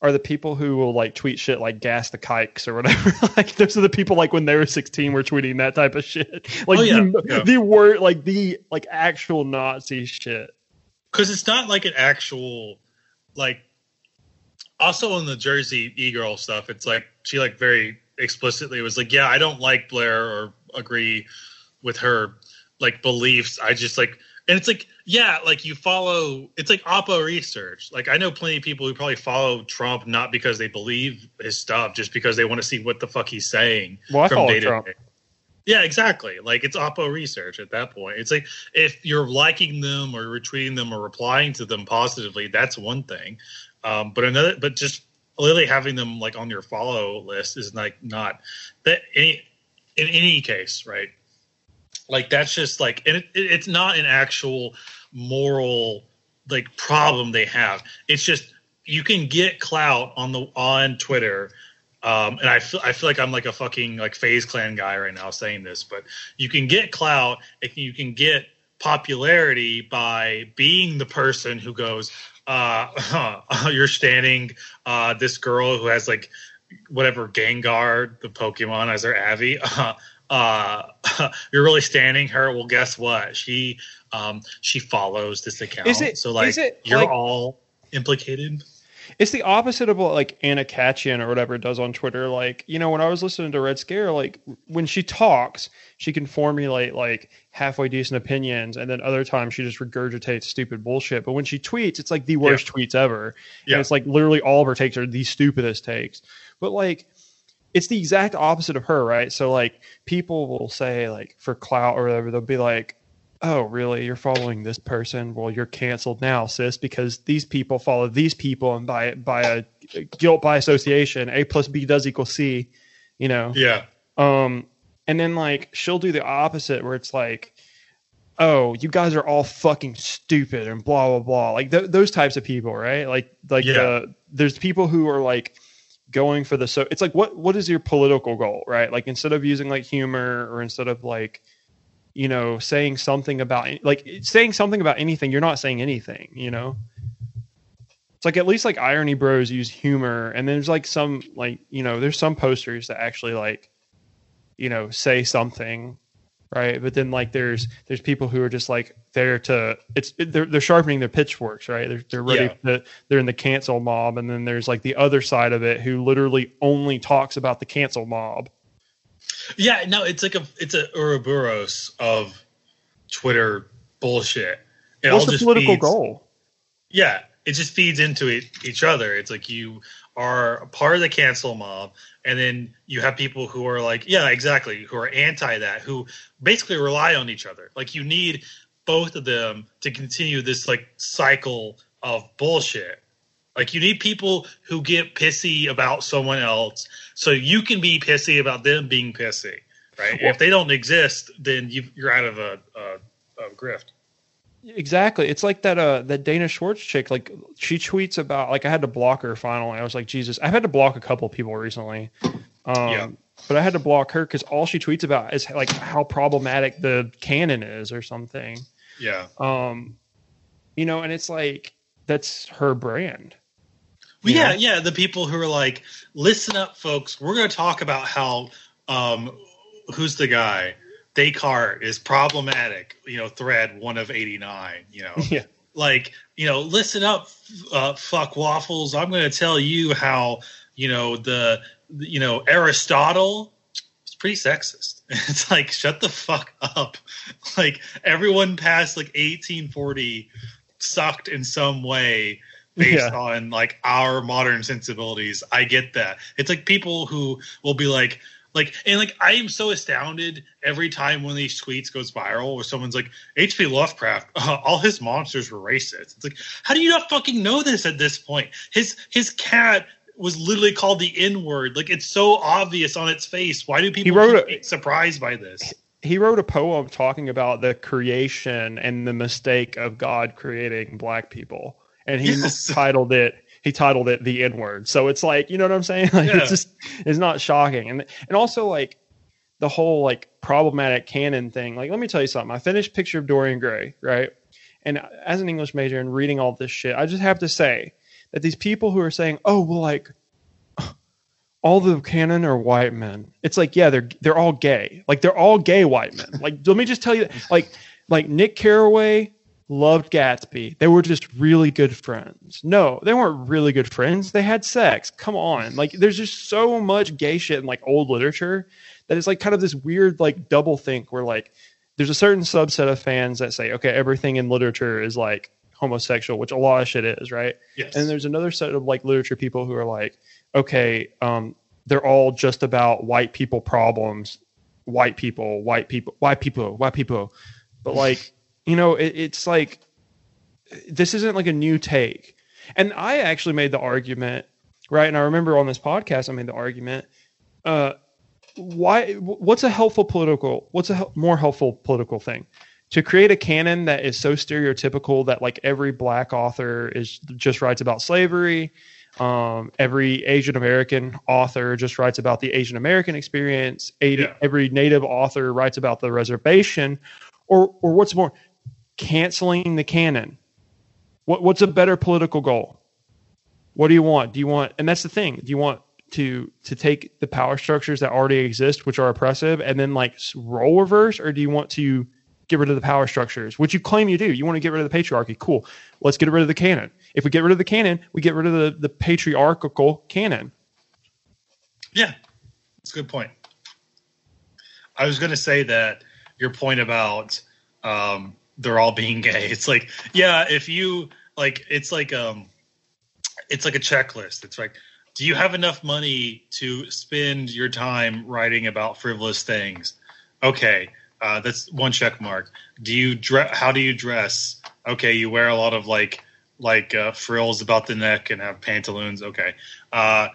are the people who will like tweet shit like gas the kikes or whatever. like those are the people like when they were 16 were tweeting that type of shit. Like Oh, yeah, the, yeah. the word, like the like actual Nazi shit. because it's not like an actual like also on the jersey e-girl stuff it's like she like very explicitly it was like yeah i don't like blair or agree with her like beliefs i just like and it's like yeah like you follow it's like oppo research like i know plenty of people who probably follow trump not because they believe his stuff just because they want to see what the fuck he's saying Well, I from follow day to Trump. day. Yeah, exactly. Like it's Oppo research at that point. It's like if you're liking them or retweeting them or replying to them positively, that's one thing. Um, but another, but just literally having them like on your follow list is like not that any in any case, right? Like that's just like, and it, it, it's not an actual moral like problem they have. It's just you can get clout on the on Twitter um, and I feel I feel like I'm like a fucking like FaZe Clan guy right now saying this, but you can get clout and you can get popularity by being the person who goes, uh, "You're standing uh, this girl who has like whatever Gengar, the Pokemon, as her Avi. Uh, uh, you're really standing her. Well, guess what? She um, she follows this account. Is it- so like is it, you're like- all implicated? It's the opposite of what like Anna Khachiyan or whatever does on Twitter. Like, you know, when I was listening to Red Scare, like when she talks, she can formulate like halfway decent opinions, and then other times she just regurgitates stupid bullshit. But when she tweets, it's like the worst tweets ever. Yeah. And it's like literally all of her takes are the stupidest takes. But like it's the exact opposite of her, right? So like people will say like for clout or whatever, they'll be like, "Oh, really? You're following this person? Well, you're canceled now, sis, because these people follow these people, and by by a guilt by association, A plus B does equal C." You know, Yeah. um, and then like she'll do the opposite where it's like, oh, you guys are all fucking stupid and blah blah blah. Like th- those types of people, right? Like like Yeah. uh, there's people who are like going for the so it's like what what is your political goal, right? Like instead of using like humor or instead of like you know saying something about like saying something about anything, you're not saying anything, you know. It's like at least like irony bros use humor, and there's like some like you know there's some posters that actually like you know say something right? But then like there's there's people who are just like there to it's they're, they're sharpening their pitchforks right? They're, they're ready to they're in the cancel mob and then there's like the other side of it who literally only talks about the cancel mob Yeah, no, it's like a it's a Ouroboros of Twitter bullshit. It what's all the political feeds- goal Yeah, it just feeds into it, each other. It's like you are part of the cancel mob, and then you have people who are like, yeah, exactly, who are anti that, who basically rely on each other. Like you need both of them to continue this like cycle of bullshit. Like you need people who get pissy about someone else, so you can be pissy about them being pissy, right? Well- if they don't exist, then you, you're out of a, a, a grift. Exactly. It's like that uh that Dana Schwartz chick. Like she tweets about like I had to block her finally. I was like, Jesus, I've had to block a couple people recently. Um Yeah. but I had to block her because all she tweets about is like how problematic the canon is or something. Yeah. Um you know, and it's like that's her brand. Well, Yeah. yeah, yeah. The people who are like, listen up, folks. We're going to talk about how um, who's the guy? Descartes is problematic. You know, thread one of eighty nine. You know, Yeah. like you know, listen up, uh, fuck waffles. I'm going to tell you how you know the you know Aristotle is pretty sexist. It's like shut the fuck up. Like everyone past like 1840 sucked in some way based Yeah. on like our modern sensibilities. I get that. It's like people who will be like like and like I am so astounded every time one of these tweets goes viral where someone's like H.P. Lovecraft, uh, all his monsters were racist. It's like how do you not fucking know this at this point? His his cat was literally called the N word. Like it's so obvious on its face. Why do people wrote a- surprised by this? He wrote a poem talking about the creation and the mistake of God creating black people. And he Yes. titled it he titled it the N word. So it's like, you know what I'm saying? Like Yeah. it's just it's not shocking. And and also like the whole like problematic canon thing. Like let me tell you something. I finished Picture of Dorian Gray, right? And as an English major and reading all this shit, I just have to say that these people who are saying, "Oh, well like all the canon are white men." It's like, yeah, they're they're all gay. Like they're all gay white men. Like let me just tell you like like Nick Carraway loved Gatsby. They were just really good friends. No, they weren't really good friends. They had sex. Come on. Like there's just so much gay shit in like old literature that it's like kind of this weird like double think where like there's a certain subset of fans that say, okay, everything in literature is like homosexual, which a lot of shit is, right? Yes. And there's another set of like literature people who are like, okay, um, they're all just about white people problems, white people, white people, white people, white people. But like, you know, it, it's like this isn't like a new take. And I actually made the argument, right? And I remember on this podcast, I made the argument. Uh, why? What's a helpful political? What's a hel- more helpful political thing? To create a canon that is so stereotypical that like every black author is just writes about slavery, um, every Asian American author just writes about the Asian American experience. Yeah. Every Native author writes about the reservation, or or what's more, canceling the canon. What what's a better political goal? What do you want? Do you want? And that's the thing. Do you want to to take the power structures that already exist, which are oppressive, and then like role reverse, or do you want to get rid of the power structures, which you claim you do? You want to get rid of the patriarchy. Cool. Let's get rid of the canon. If we get rid of the canon, we get rid of the, the patriarchal canon. Yeah, that's a good point. I was going to say that your point about um, they're all being gay. It's like, yeah, if you like, it's like um, it's like a checklist. It's like, do you have enough money to spend your time writing about frivolous things? Okay, uh, that's one check mark. Do you dress? How do you dress? Okay, you wear a lot of like like uh, frills about the neck and have pantaloons. Okay, uh,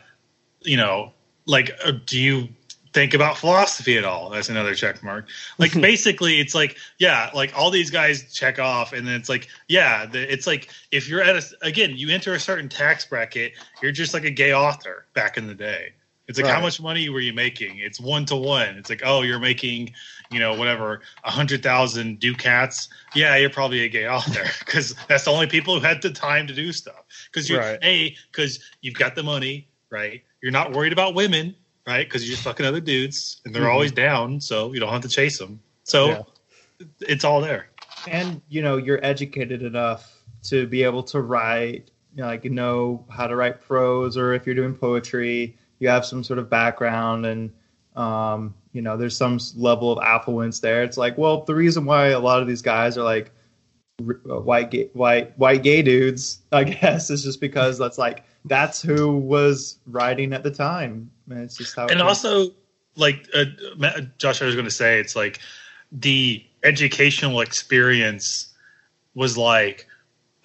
you know, like uh, do you think about philosophy at all. That's another check mark. Like basically it's like yeah like all these guys check off and then it's like yeah the, it's like if you're at a again you enter a certain tax bracket you're just like a gay author back in the day. It's like how much money were you making? It's one to one it's like oh you're making you know whatever a hundred thousand ducats. Yeah you're probably a gay author because that's the only people who had the time to do stuff. Because you're Right. a because you've got the money right? You're not worried about women right because you're just fucking other dudes and they're Mhm. always down so you don't have to chase them so Yeah. it's all there and you know you're educated enough to be able to write you know, like know how to write prose or if you're doing poetry you have some sort of background and um, you know there's some level of affluence there it's like well the reason why a lot of these guys are like white gay, white white gay dudes. I guess is just because that's like that's who was writing at the time. And it's just how. And also, like uh, Josh, I was going to say, it's like the educational experience was like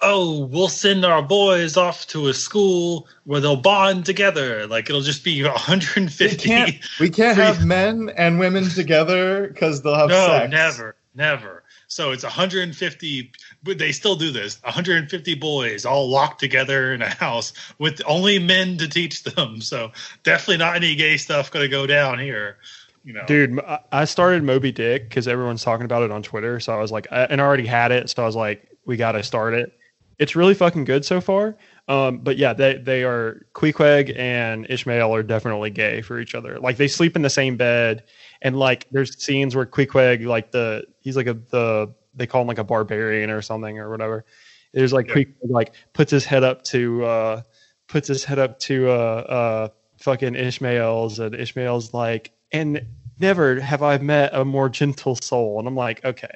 oh, we'll send our boys off to a school where they'll bond together. Like it'll just be 150. We can't, we can't have men and women together because they'll have no, sex. never, never. So it's 150, but they still do this. 150 boys all locked together in a house with only men to teach them. So definitely not any gay stuff going to go down here. You know. Dude, I started Moby Dick because everyone's talking about it on Twitter. So I was like, and I already had it. So I was like, we got to start it it's really fucking good so far. Um, but yeah, they they are Queequeg and Ishmael are definitely gay for each other. Like they sleep in the same bed, and like there's scenes where Queequeg like the he's like a the they call him like a barbarian or something or whatever. There's like yeah. Queequeg like puts his head up to uh puts his head up to uh uh fucking Ishmael's and Ishmael's like and never have I met a more gentle soul and I'm like okay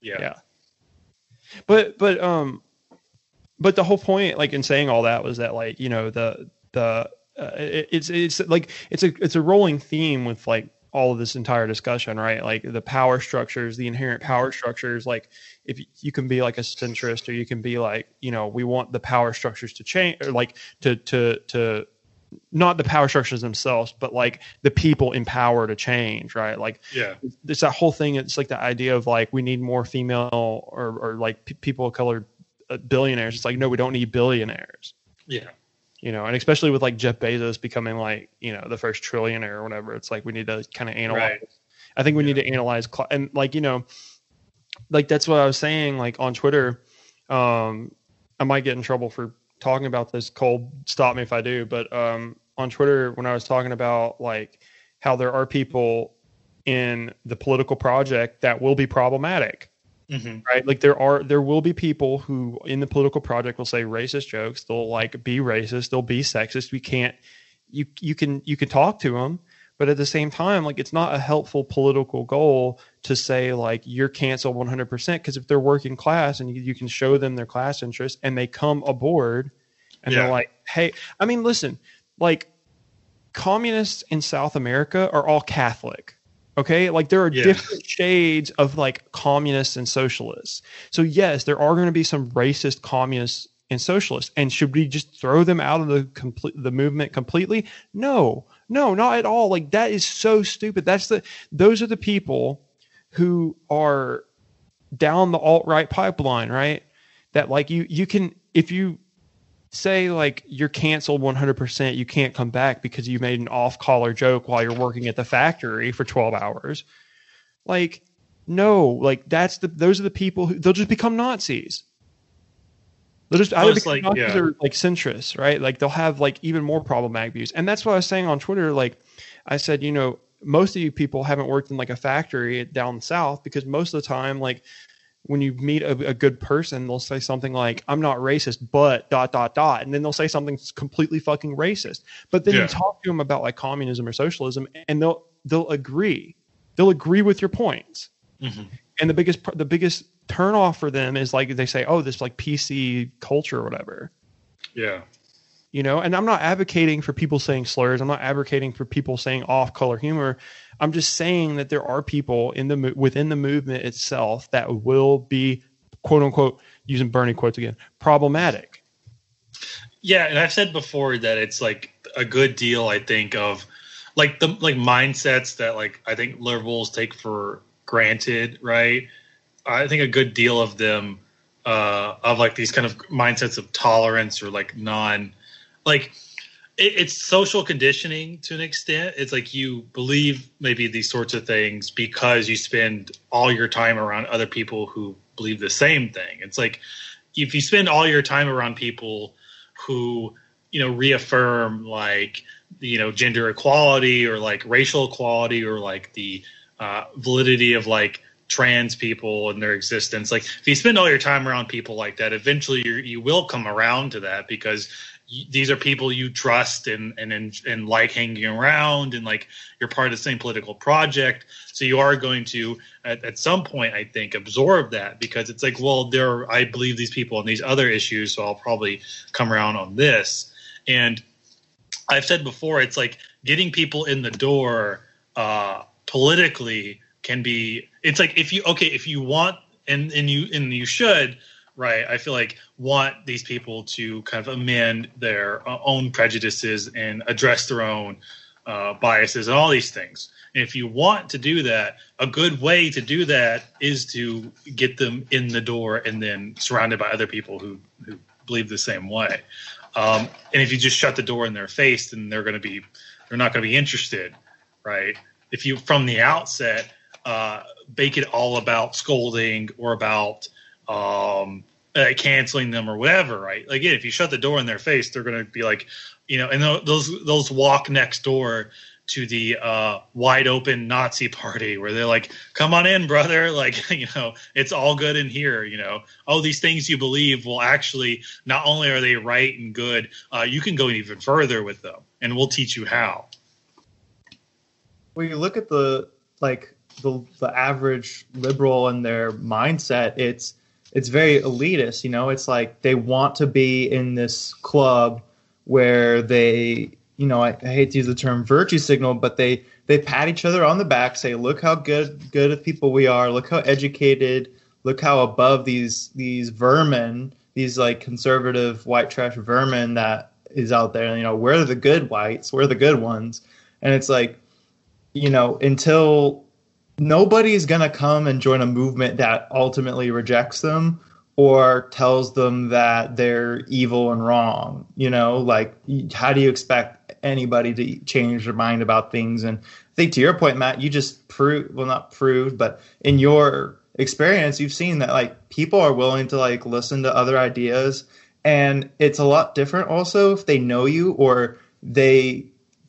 yeah yeah but but um but the whole point, like in saying all that, was that like you know the the uh, it, it's it's like it's a it's a rolling theme with like all of this entire discussion, right? Like the power structures, the inherent power structures. Like if you can be like a centrist, or you can be like, you know, we want the power structures to change, or like to to to not the power structures themselves, but like the people in power to change, right? Like, yeah, it's that whole thing. It's like the idea of like we need more female or or like p- people of color billionaires. It's like, no, we don't need billionaires. Yeah. You know, and especially with like Jeff Bezos becoming like, you know, the first trillionaire or whatever, it's like we need to kind of analyze. Right. I think we yeah. need to analyze cl- and like, you know, like that's what I was saying like on Twitter. Um I might get in trouble for talking about this. Cole, stop me if I do. But um on Twitter when I was talking about like how there are people in the political project that will be problematic Mm-hmm. Right. Like there are, there will be people who in the political project will say racist jokes. They'll like be racist. They'll be sexist. We can't, you, you can, you can talk to them, but at the same time, like it's not a helpful political goal to say like you're canceled 100%. Because if they're working class and you, you, can show them their class interest and they come aboard and yeah. they're like, hey, I mean, listen, like communists in South America are all Catholic Okay, like there are yeah. different shades of like communists and socialists. So yes, there are going to be some racist communists and socialists. And should we just throw them out of the complete the movement completely? No, no, not at all. Like that is so stupid. That's the those are the people who are down the alt right pipeline, right? That like you you can if you say like you're canceled 100%, you can't come back because you made an off collar joke while you're working at the factory for 12 hours. Like, no, like that's the, those are the people who they'll just become Nazis. They'll just either become like, Nazis yeah. or like centrists, right? Like they'll have like even more problematic views. And that's what I was saying on Twitter. Like I said, you know, most of you people haven't worked in like a factory down south because most of the time, like when you meet a, a, good person, they'll say something like, I'm not racist, but dot, dot, dot. And then they'll say something completely fucking racist. But then yeah. you talk to them about like communism or socialism and they'll, they'll agree. They'll agree with your points. Mm-hmm. And the biggest, the biggest turnoff for them is like, they say, oh, this like PC culture or whatever. Yeah. You know, and I'm not advocating for people saying slurs. I'm not advocating for people saying off color humor. I'm just saying that there are people in the within the movement itself that will be quote unquote using Bernie quotes again problematic. Yeah, and I've said before that it's like a good deal. I think of like the like mindsets that like I think liberals take for granted, right? I think a good deal of them uh, of like these kind of mindsets of tolerance or like non like it, it's social conditioning to an extent. It's like you believe maybe these sorts of things because you spend all your time around other people who believe the same thing. It's like if you spend all your time around people who you know reaffirm like you know gender equality or like racial equality or like the uh, validity of like trans people and their existence like if you spend all your time around people like that eventually you you will come around to that because these are people you trust and, and and like hanging around and like you're part of the same political project. So you are going to at, at some point i think absorb that because it's like well there i believe these people on these other issues so i'll probably come around on this. And i've said before it's like getting people in the door uh politically can be it's like if you okay if you want and and you and you should right? I feel like want these people to kind of amend their uh, own prejudices and address their own uh, biases and all these things. And if you want to do that a good way to do that is to get them in the door and then surrounded by other people who, who believe the same way. Um, and if you just shut the door in their face then they're going to be they're not going to be interested right? If you from the outset uh, make it all about scolding or about um, uh, canceling them or whatever, right? Like, again, if you shut the door in their face, they're going to be like, you know, and those those walk next door to the uh, wide open Nazi party where they're like, "Come on in, brother!" Like, you know, it's all good in here. You know, oh, these things you believe will actually not only are they right and good, uh, you can go even further with them, and we'll teach you how. When you look at the like the the average liberal and their mindset, it's it's very elitist. You know, it's like they want to be in this club where they, you know, I, I hate to use the term virtue signal, but they they pat each other on the back, say, "Look how good good of people we are. Look how educated. Look how above these these vermin, these like conservative white trash vermin that is out there. You know, we're the good whites. We're the good ones." And it's like, you know, until nobody's going to come and join a movement that ultimately rejects them or tells them that they're evil and wrong. You know, like how do you expect anybody to change their mind about things? And I think to your point, Matt, you just proved, well, not proved, but in your experience, you've seen that like people are willing to like listen to other ideas. And it's a lot different also if they know you or they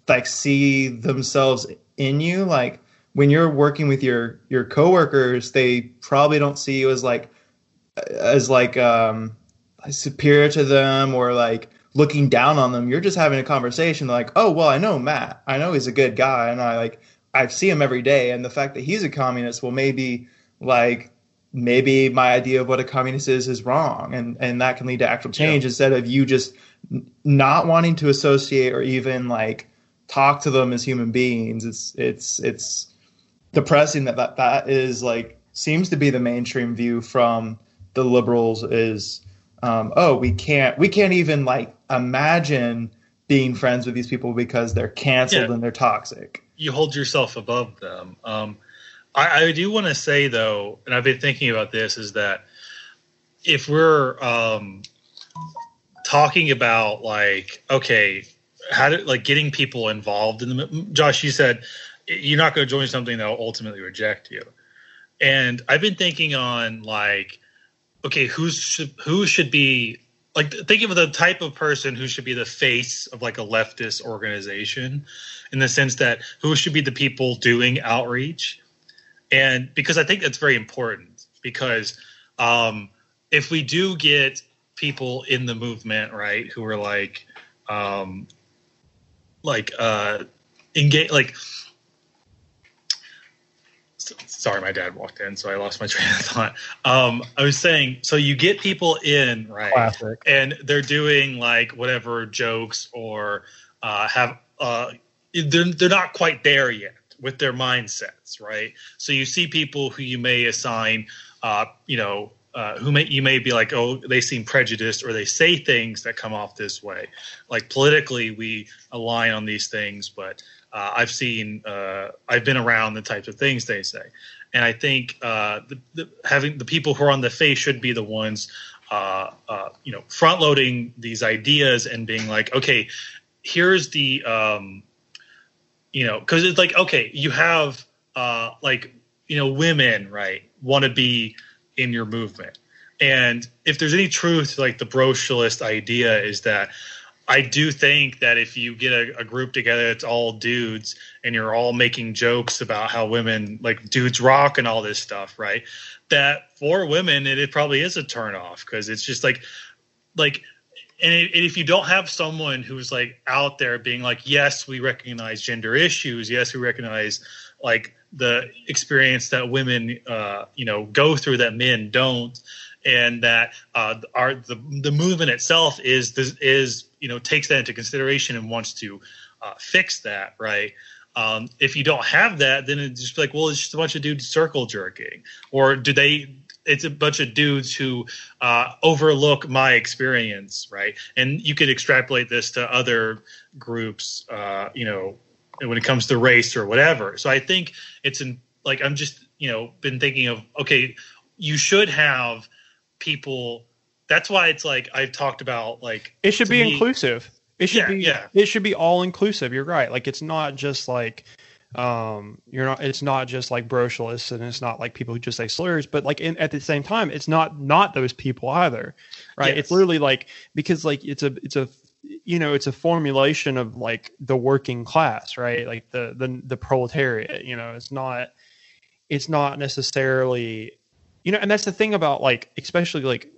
like see themselves in you. Like when you're working with your your coworkers, they probably don't see you as like as like um superior to them or like looking down on them. You're just having a conversation like, "Oh, well, I know Matt. I know he's a good guy and I like I see him every day and the fact that he's a communist, well maybe like maybe my idea of what a communist is is wrong and and that can lead to actual change yeah. instead of you just not wanting to associate or even like talk to them as human beings it's it's it's depressing that, that that is like seems to be the mainstream view from the liberals is um, oh we can't we can't even like imagine being friends with these people because they're canceled yeah. and they're toxic you hold yourself above them um, I, I, do want to say though and i've been thinking about this is that if we're um, talking about like okay how to like getting people involved in the josh you said you're not going to join something that will ultimately reject you. And I've been thinking on like, okay, who's who should be like thinking of the type of person who should be the face of like a leftist organization, in the sense that who should be the people doing outreach, and because I think that's very important because um, if we do get people in the movement right who are like um, like uh engage like sorry, my dad walked in, so I lost my train of thought. Um, I was saying, so you get people in, right? Classic. And they're doing like whatever jokes or uh, have uh, they're they're not quite there yet with their mindsets, right? So you see people who you may assign, uh, you know. Uh, who may you may be like, oh, they seem prejudiced, or they say things that come off this way. Like politically, we align on these things, but uh, I've seen, uh, I've been around the types of things they say, and I think uh, the, the, having the people who are on the face should be the ones, uh, uh, you know, front loading these ideas and being like, okay, here's the, um, you know, because it's like, okay, you have uh, like, you know, women, right, want to be in your movement. And if there's any truth, like the brocialist idea is that I do think that if you get a, a, group together it's all dudes and you're all making jokes about how women like dudes rock and all this stuff, right? That for women it, it probably is a turn off because it's just like like and if you don't have someone who's like out there being like, yes, we recognize gender issues, yes, we recognize like the experience that women, uh, you know, go through that men don't, and that uh, our the the movement itself is is you know takes that into consideration and wants to uh, fix that, right? Um, if you don't have that, then it's just like, well, it's just a bunch of dudes circle jerking, or do they? It's a bunch of dudes who uh, overlook my experience, right? And you could extrapolate this to other groups, uh, you know, when it comes to race or whatever. So I think it's in like I'm just you know been thinking of okay, you should have people. That's why it's like I've talked about like it should be me, inclusive. It should Yeah, be yeah. it should be all inclusive. You're right. Like it's not just like um you're not it's not just like brocialists and it's not like people who just say slurs but like in, at the same time it's not not those people either right it's literally like because like it's a it's a you know it's a formulation of like the working class right like the the the proletariat you know it's not it's not necessarily you know and that's the thing about like especially like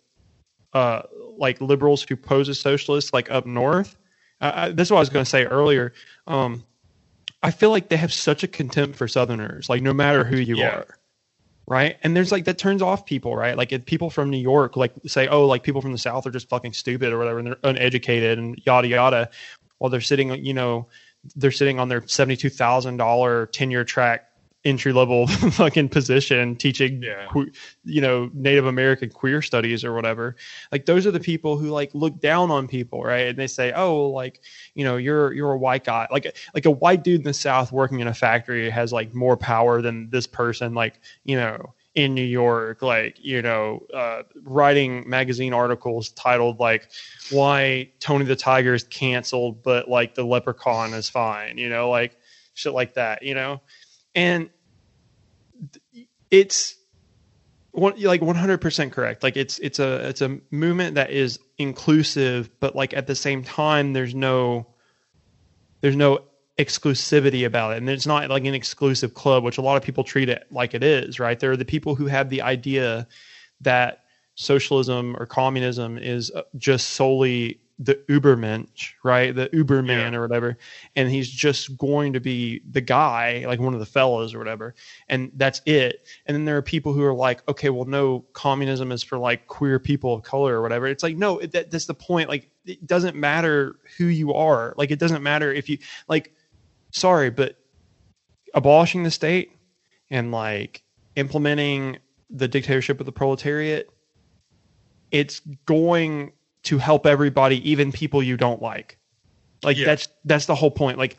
uh like liberals who pose as socialists like up north. Uh, this is what i was going to say earlier. Um i feel like they have such a contempt for southerners like no matter who you Yeah. are right? And there's like that turns off people right? Like if people from new york like say oh like people from the south are just fucking stupid or whatever and they're uneducated and yada yada while they're sitting you know they're sitting on their $72000 tenure track entry level fucking position teaching Yeah. que- you know native american queer studies or whatever. Like those are the people who like look down on people right? And they say oh like you know you're you're a white guy. Like like a white dude in the south working in a factory has like more power than this person like you know in New York, like you know, uh, writing magazine articles titled like "Why Tony the Tiger is canceled, but like the Leprechaun is fine," you know, like shit like that, you know, and it's one like 100% correct. Like it's it's a it's a movement that is inclusive but like at the same time there's no there's no exclusivity about it. And it's not like an exclusive club which a lot of people treat it like it is right? There are the people who have the idea that socialism or communism is uh, just solely the ubermensch right? The uberman Yeah. or whatever. And he's just going to be the guy like one of the fellows or whatever. And that's it. And then there are people who are like okay well no communism is for like queer people of color or whatever. It's like no it, that, that's the point. Like it doesn't matter who you are. Like it doesn't matter if you like sorry but abolishing the state and like implementing the dictatorship of the proletariat it's going to help everybody even people you don't like like Yeah. that's that's the whole point like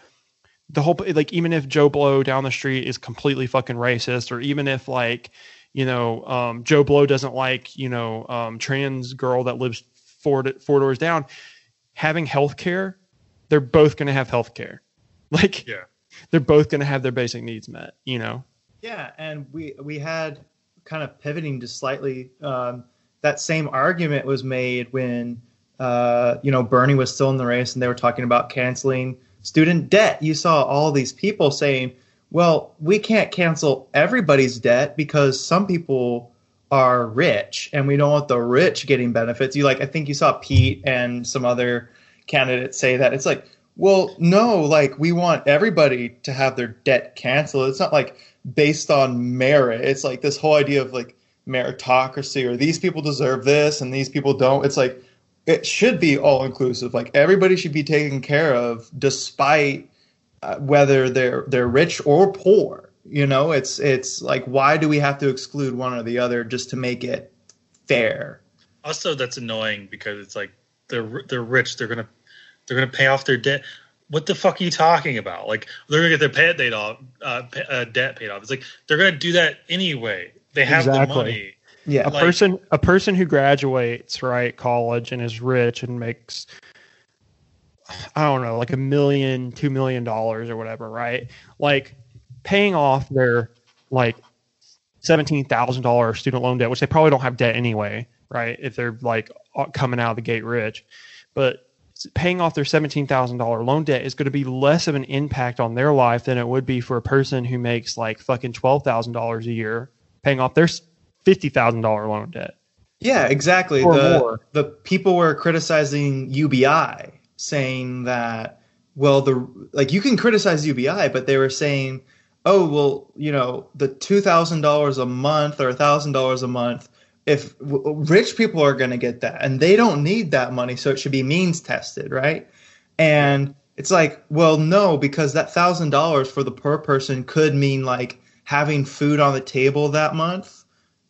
the whole like even if joe blow down the street is completely fucking racist or even if like you know um, joe blow doesn't like you know um, trans girl that lives four four doors down having health care they're both going to have health care like Yeah. they're both going to have their basic needs met you know Yeah, and we we had kind of pivoting just slightly. Um, that same argument was made when uh, you know Bernie was still in the race, and they were talking about canceling student debt. You saw all these people saying, "Well, we can't cancel everybody's debt because some people are rich, and we don't want the rich getting benefits." You like, I think you saw Pete and some other candidates say that. It's like, well, no, like we want everybody to have their debt canceled. It's not like based on merit. It's like this whole idea of like meritocracy or these people deserve this and these people don't. It's like it should be all inclusive. Like everybody should be taken care of despite uh, whether they're they're rich or poor. You know, it's it's like why do we have to exclude one or the other just to make it fair? Also, that's annoying because it's like they're they're rich. They're gonna they're gonna pay off their debt. What the fuck are you talking about? Like they're gonna get their pay off, uh, pay, uh, debt paid off. It's like they're gonna do that anyway. They have the Exactly. money. Yeah. a Like- person a person who graduates right college and is rich and makes i don't know like a million two million dollars or whatever right like paying off their like $17000 student loan debt which they probably don't have debt anyway right if they're like uh, coming out of the gate rich but paying off their $17,000 loan debt is going to be less of an impact on their life than it would be for a person who makes like fucking $12,000 a year paying off their $50,000 loan debt. Yeah, exactly. The more. the people were criticizing UBI, saying that well, the like you can criticize UBI, but they were saying, oh well, you know, the two thousand dollars a month or thousand dollars a month. If w- rich people are going to get that, and they don't need that money, so it should be means tested, right? And it's like, well, no, because that thousand dollars for the per person could mean like having food on the table that month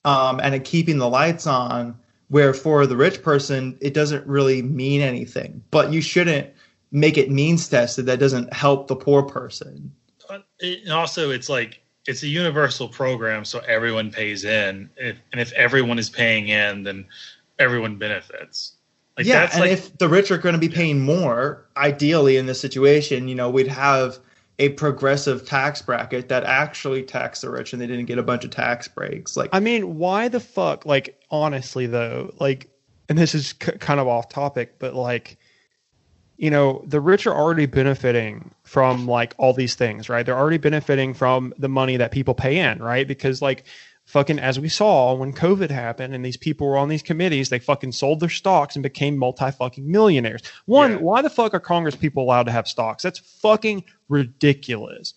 um, and keeping the lights on. Where for the rich person, it doesn't really mean anything. But you shouldn't make it means tested. That doesn't help the poor person. And also, it's like it's a universal program, so everyone pays in, if, and if everyone is paying in, then everyone benefits. Like yeah, that's and like if the rich are going to be paying more, ideally in this situation, you know, we'd have a progressive tax bracket that actually tax the rich, and they didn't get a bunch of tax breaks. Like, I mean, why the fuck? Like, honestly, though, like, and this is c- kind of off topic, but like, you know, the rich are already benefiting from like all these things, right? They're already benefiting from the money that people pay in, right? Because like, fucking, as we saw when COVID happened and these people were on these committees, they fucking sold their stocks and became multi fucking millionaires. One, Yeah. why the fuck are Congress people allowed to have stocks? That's fucking ridiculous.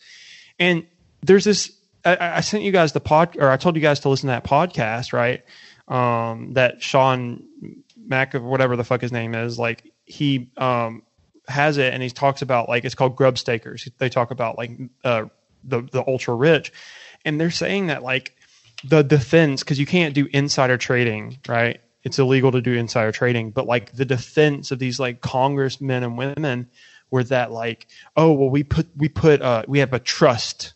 And there's this. I, I sent you guys the pod, or I told you guys to listen to that podcast, right? Um, that Sean Mac or whatever the fuck his name is, like he um has it, and he talks about like it's called Grubstakers. They talk about like uh the the ultra rich, and they're saying that like the defense because you can't do insider trading, right? It's illegal to do insider trading, but like the defense of these like congressmen and women were that like, oh well, we put we put uh we have a trust,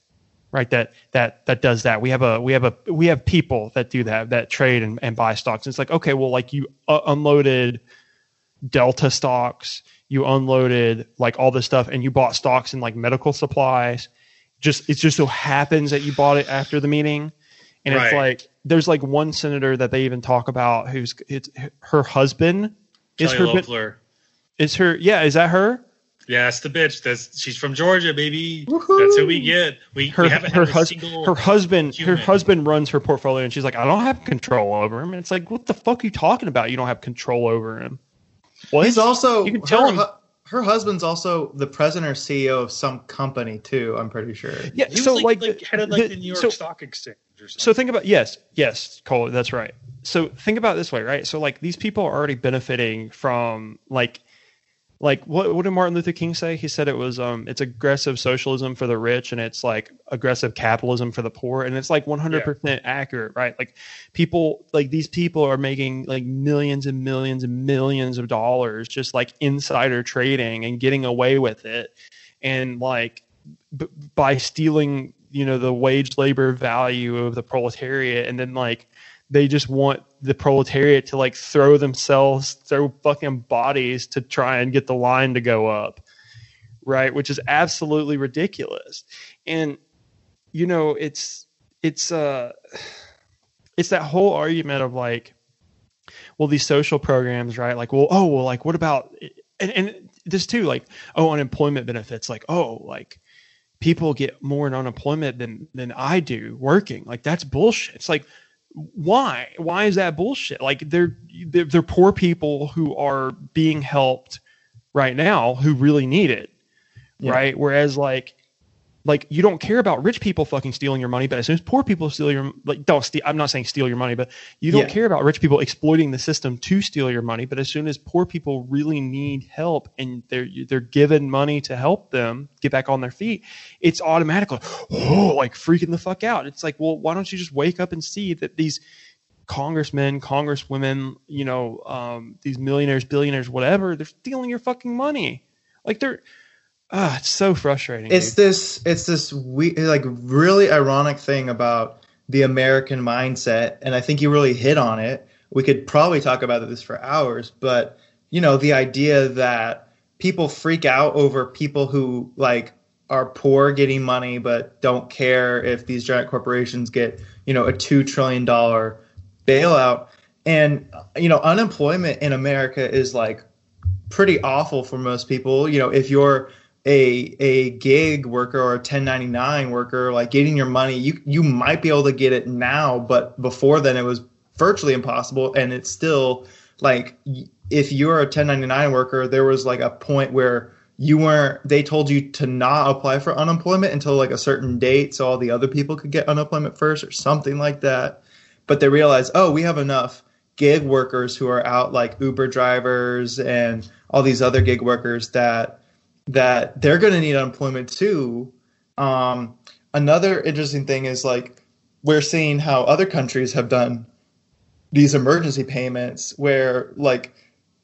right? That that that does that. We have a we have a we have people that do that that trade and, and buy stocks. it's like okay, well, like you uh, unloaded Delta stocks, you unloaded like all this stuff, and you bought stocks in like medical supplies. Just it just so happens that you bought it after the meeting, and it's like there's like one senator that they even talk about who's it's her husband is Kelly her ben- Loeffler. is her yeah is that her Yeah, that's the bitch. That's she's from Georgia, baby. Woohoo. That's who we get. We, her we her, had hus- her husband her husband runs her portfolio and she's like I don't have control over him and it's like what the fuck are you talking about you don't have control over him well he's also You can tell her, him- her husband's also the president or CEO of some company too. I'm pretty sure. yeah he was so like, like, like, the- head of like the- the New York so- Stock Exchange or something. So think about yes, yes, Cole, that's right. So think about it this way, right? So like these people are already benefiting from like like what what did Martin Luther King say? He said it was um it's aggressive socialism for the rich and it's like aggressive capitalism for the poor and it's like 100% accurate, right? Like people like these people are making like millions and millions and millions of dollars just like insider trading and getting away with it and like b- by stealing you know the wage labor value of the proletariat and then like they just want the proletariat to like throw themselves throw fucking bodies to try and get the line to go up right? Which is absolutely ridiculous. And you know it's it's uh it's that whole argument of like well these social programs right? Like well oh well like what about and, and this too like oh unemployment benefits like oh like people get more in unemployment than than I do working. Like that's bullshit. It's like why? Why is that bullshit? Like they're they're, they're poor people who are being helped right now who really need it. Yeah. Right? Whereas like like you don't care about rich people fucking stealing your money, but as soon as poor people steal your like don't steal I'm not saying steal your money, but you don't Yeah. care about rich people exploiting the system to steal your money. But as soon as poor people really need help and they're they're given money to help them get back on their feet, it's automatically oh like freaking the fuck out. It's like, well, why don't you just wake up and see that these congressmen, congresswomen, you know, um, these millionaires, billionaires, whatever, they're stealing your fucking money. Like they're ah, it's so frustrating. it's dude. this it's this we like really ironic thing about the American mindset, and I think you really hit on it. We could probably talk about this for hours, but you know the idea that people freak out over people who like are poor getting money but don't care if these giant corporations get you know a two trillion dollar bailout and you know unemployment in america is like pretty awful for most people you know if you're a a gig worker or a 1099 worker like getting your money you you might be able to get it now but before then it was virtually impossible, and it's still like if you're a 1099 worker, there was like a point where you weren't they told you to not apply for unemployment until like a certain date so all the other people could get unemployment first or something like that. But they realized oh we have enough gig workers who are out like uber drivers and all these other gig workers that that they're going to need unemployment too um, another interesting thing is like we're seeing how other countries have done these emergency payments where like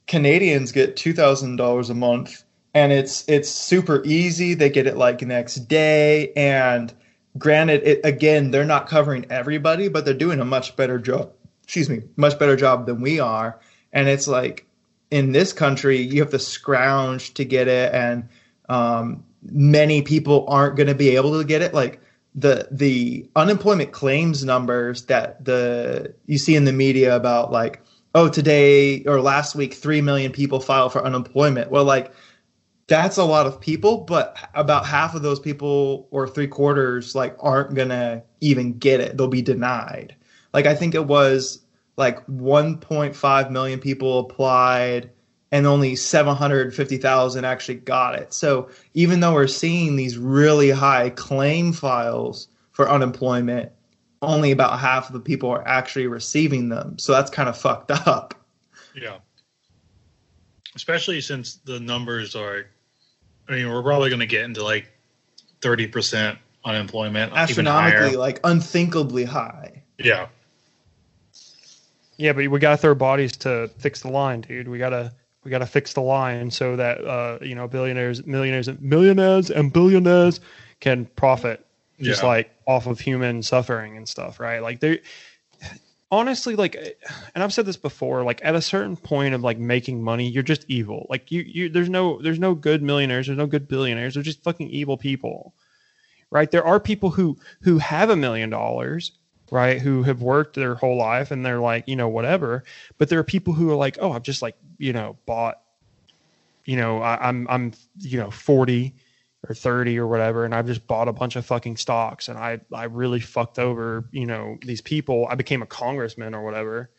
Canadians get two thousand dollars a month and it's it's super easy. They get it like next day and granted it again they're not covering everybody but they're doing a much better job excuse me much better job than we are and it's like in this country you have to scrounge to get it and um, many people aren't going to be able to get it. Like the the unemployment claims numbers that the you see in the media about like oh today or last week 3 million people filed for unemployment. Well like that's a lot of people but about half of those people or three quarters like aren't gonna even get it. They'll be denied. Like i think it was like 1.5 million people applied and only 750,000 actually got it. So even though we're seeing these really high claim files for unemployment, only about half of the people are actually receiving them. So that's kind of fucked up. Yeah. Especially since the numbers are, I mean, we're probably going to get into like 30% unemployment. Astronomically, like unthinkably high. Yeah. Yeah, but we got to throw bodies to fix the line, dude. We got to we got to fix the line so that uh, you know billionaires, millionaires, and millionaires, and billionaires can profit just Yeah. like off of human suffering and stuff, right? Like they honestly like and I've said this before like at a certain point of like making money you're just evil like you you there's no there's no good millionaires there's no good billionaires they're just fucking evil people right there are people who who have a million dollars right who have worked their whole life and they're like you know whatever but there are people who are like oh i've just like you know bought you know I, i'm i'm you know 40 or 30 or whatever and i've just bought a bunch of fucking stocks and i i really fucked over you know these people i became a congressman or whatever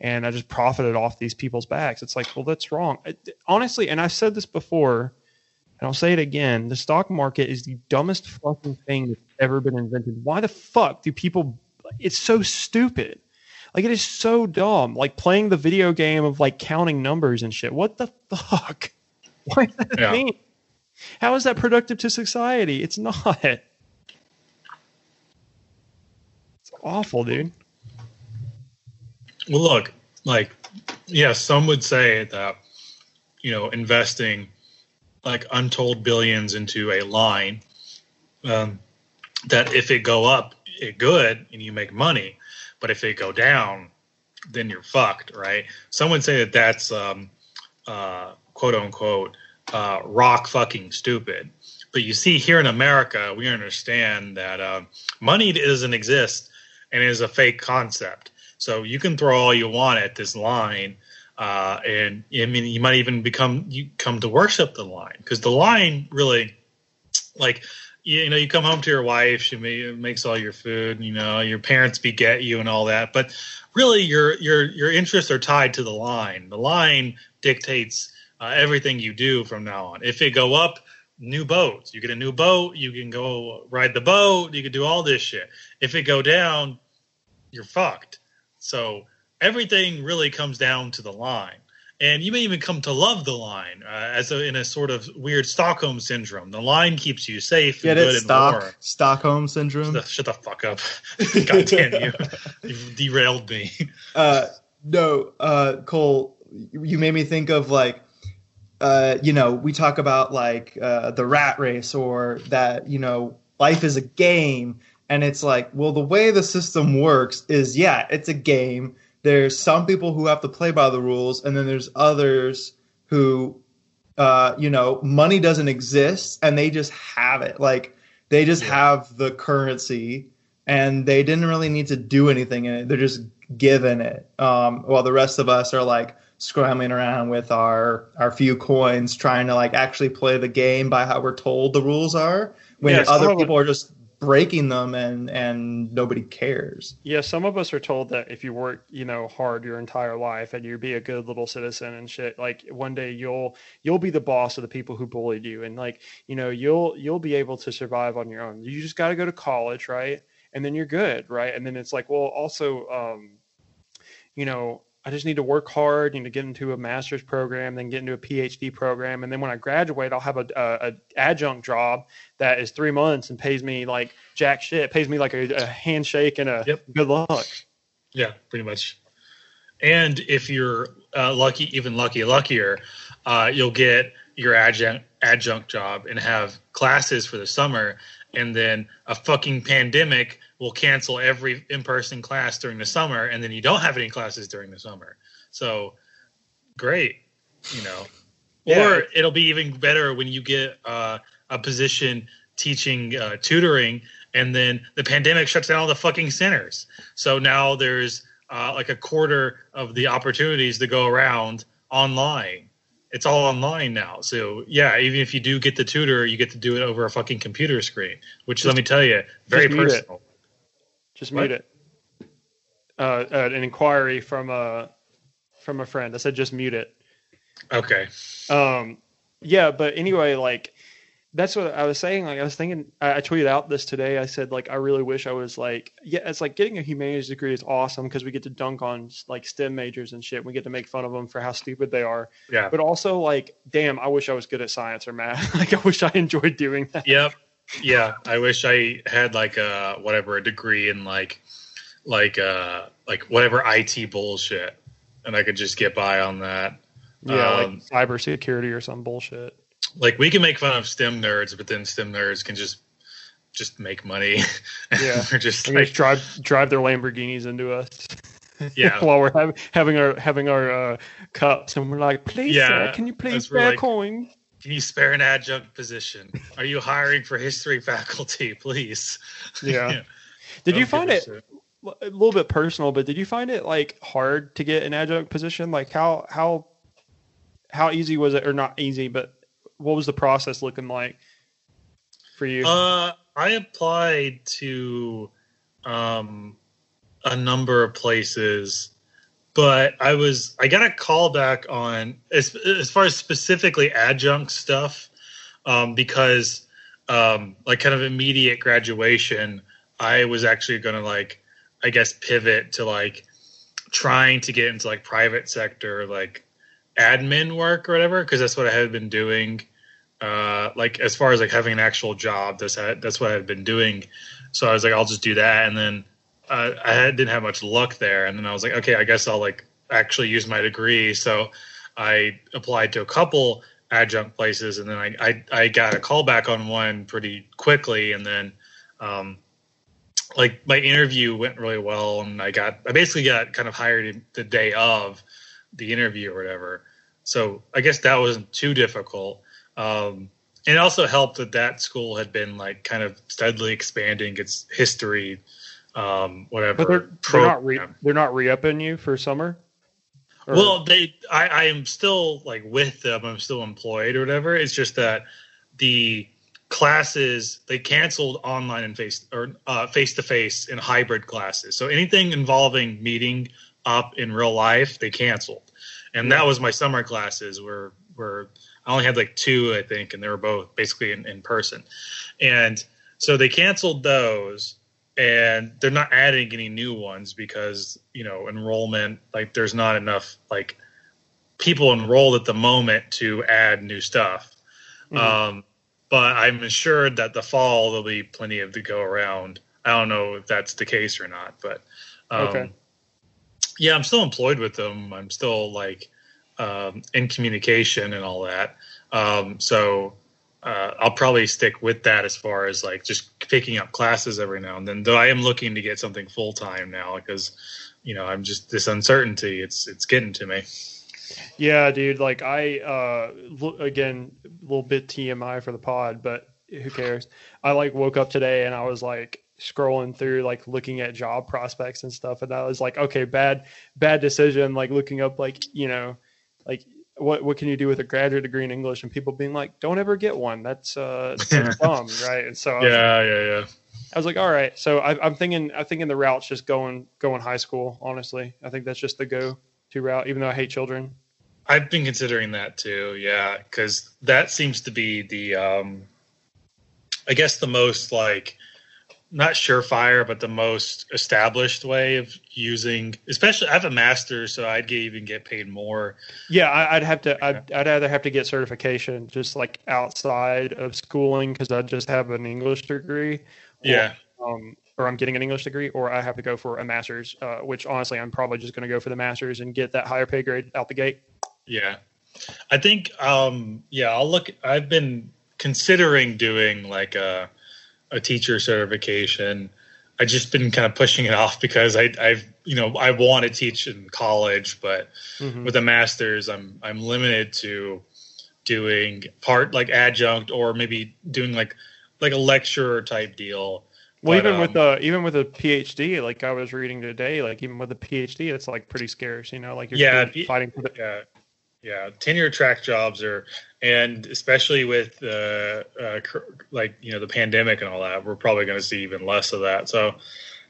and i just profited off these people's backs it's like well that's wrong honestly and i've said this before and I'll say it again: the stock market is the dumbest fucking thing that's ever been invented. Why the fuck do people? It's so stupid. Like it is so dumb. Like playing the video game of like counting numbers and shit. What the fuck? Why does that Yeah. mean? How is that productive to society? It's not. It's awful, dude. Well, look, like, yeah, some would say that, you know, investing like untold billions into a line, um, that if it go up, it good and you make money, but if it go down, then you're fucked, right? Some would say that that's um, uh, quote unquote uh, rock fucking stupid. But you see, here in America, we understand that uh, money doesn't exist and is a fake concept. So you can throw all you want at this line, uh, and I mean, you might even become you come to worship the line because the line really, like, you, know, you come home to your wife, she ma- makes all your food, you know, your parents beget you and all that, but really, your your your interests are tied to the line. The line dictates uh, everything you do from now on. If it go up, new boats, you get a new boat, you can go ride the boat, you can do all this shit. If it go down, you're fucked. So everything really comes down to the line. And you may even come to love the line uh, as a, in a sort of weird Stockholm syndrome. The line keeps you safe Get and it? Stock. Stockholm syndrome. Shut the, shut the fuck up. God damn you. You've derailed me. Uh, no, uh, Cole, you made me think of like, uh, you know, we talk about like uh, the rat race or that, you know, life is a game. And it's like, well, the way the system works is, yeah, it's a game. There's some people who have to play by the rules, and then there's others who, uh, you know, money doesn't exist and they just have it. Like, they just Yeah. have the currency and they didn't really need to do anything in it. They're just given it. Um, while the rest of us are like scrambling around with our our few coins, trying to like actually play the game by how we're told the rules are. When Yeah, other like- people are just breaking them and and nobody cares. Yeah, some of us are told that if you work, you know, hard your entire life and you be a good little citizen and shit, like one day you'll you'll be the boss of the people who bullied you and like, you know, you'll you'll be able to survive on your own. You just got to go to college, right? And then you're good, right? And then it's like, well, also um you know, I just need to work hard, need to get into a master's program, then get into a PhD program, and then when I graduate, I'll have a, a, a adjunct job that is three months and pays me like jack shit, pays me like a, a handshake and a Yep. good luck. Yeah, pretty much. And if you're uh, lucky, even lucky, luckier, uh, you'll get your adjunct adjunct job and have classes for the summer, and then a fucking pandemic will cancel every in-person class during the summer, and then you don't have any classes during the summer. So great, you know. Yeah. Or it'll be even better when you get uh, a position teaching uh, tutoring, and then the pandemic shuts down all the fucking centers. So now there's uh, like a quarter of the opportunities to go around online. It's all online now. So yeah, even if you do get the tutor, you get to do it over a fucking computer screen, which let me tell you, very personal. it. Just What? mute it. Uh, uh, an inquiry from a from a friend. I said just mute it. Okay. Um, yeah, but anyway, like that's what I was saying. Like I was thinking, I, I tweeted out this today. I said like I really wish I was like, yeah, it's like getting a humanities degree is awesome because we get to dunk on like STEM majors and shit. We get to make fun of them for how stupid they are. Yeah. But also like, damn, I wish I was good at science or math. like I wish I enjoyed doing that. Yep. Yeah. I wish I had like a whatever a degree in like like uh like whatever IT bullshit, and I could just get by on that. Yeah, Um, like cybersecurity or some bullshit. Like we can make fun of STEM nerds, but then STEM nerds can just just make money. Yeah. They're just And just like drive drive their Lamborghinis into us. yeah. while we're having having our having our uh, cups, and we're like, please, Yeah, sir, can you please spare like, coin? Can you spare an adjunct position? Are you hiring for history faculty, please? Yeah. Did Don't you find it shit. a little bit personal? But did you find it like hard to get an adjunct position? Like how how how easy was it, or not easy, but what was the process looking like for you? Uh, I applied to um, a number of places, but I was I got a call back on as as far as specifically adjunct stuff um, because um, like kind of immediate graduation. I was actually going to like I guess pivot to like trying to get into like private sector like admin work or whatever because that's what I had been doing uh, like as far as like having an actual job, that's that's what I've been doing. So I was like, I'll just do that, and then I didn't have much luck there, and then I was like, okay, I guess I'll like actually use my degree. So I applied to a couple adjunct places, and then I I, I got a call back on one pretty quickly, and then um, like my interview went really well, and I got I basically got kind of hired the day of the interview or whatever. So I guess that wasn't too difficult. Um, it also helped that that school had been like kind of steadily expanding its history, um, whatever. but they're they're not re, they're not re-upping you for summer. Or- Well, they, I, I am still like with them. I'm still employed or whatever. It's just that the classes they canceled online and face or face to face and hybrid classes. So anything involving meeting up in real life, they canceled. And that was my summer classes where where I only had like two, I think, and they were both basically in, in person. And so they canceled those and they're not adding any new ones because, you know, enrollment, like there's not enough like people enrolled at the moment to add new stuff. Mhm. Um, but I'm assured that the fall there'll be plenty of to go around. I don't know if that's the case or not, but um, Okay. yeah, I'm still employed with them. I'm still like um, in communication and all that. Um, so uh, I'll probably stick with that as far as like just picking up classes every now and then. Though I am looking to get something full time now because you know I'm just this uncertainty. It's it's getting to me. Yeah, dude. Like I, uh, again, a little bit TMI for the pod, but who cares? I like woke up today and I was like scrolling through, like looking at job prospects and stuff, and I was like, okay, bad, bad decision. Like looking up, like you know, like what what can you do with a graduate degree in English, and people being like, don't ever get one. That's uh, that's dumb, right? And so I was Yeah, yeah, yeah. I was like, all right. So I, I'm thinking, I'm thinking the route's just going, going high school. Honestly, I think that's just the go-to route. Even though I hate children. I've been considering that too. Yeah, because that seems to be the, um, I guess, the most like not surefire, but the most established way of using. Especially, I have a master, so I'd get, even get paid more. Yeah, I, I'd have to. I'd, I'd either have to get certification just like outside of schooling because I just have an English degree. or, Yeah, Um, or I'm getting an English degree, or I have to go for a master's. Uh, which honestly, I'm probably just going to go for the master's and get that higher pay grade out the gate. yeah. I think, um, yeah, I'll look. I've been considering doing like a a teacher certification. I just been kind of pushing it off because I, I've you know I want to teach in college, but Mhm. with a master's, I'm I'm limited to doing part like adjunct or maybe doing like like a lecturer type deal. Well, But, even with um, uh, even with a PhD, like I was reading today, like even with a PhD, it's like pretty scarce. You know, like you're Yeah, fighting for the. yeah yeah tenure track jobs are and especially with uh, uh like you know the pandemic and all that we're probably going to see even less of that so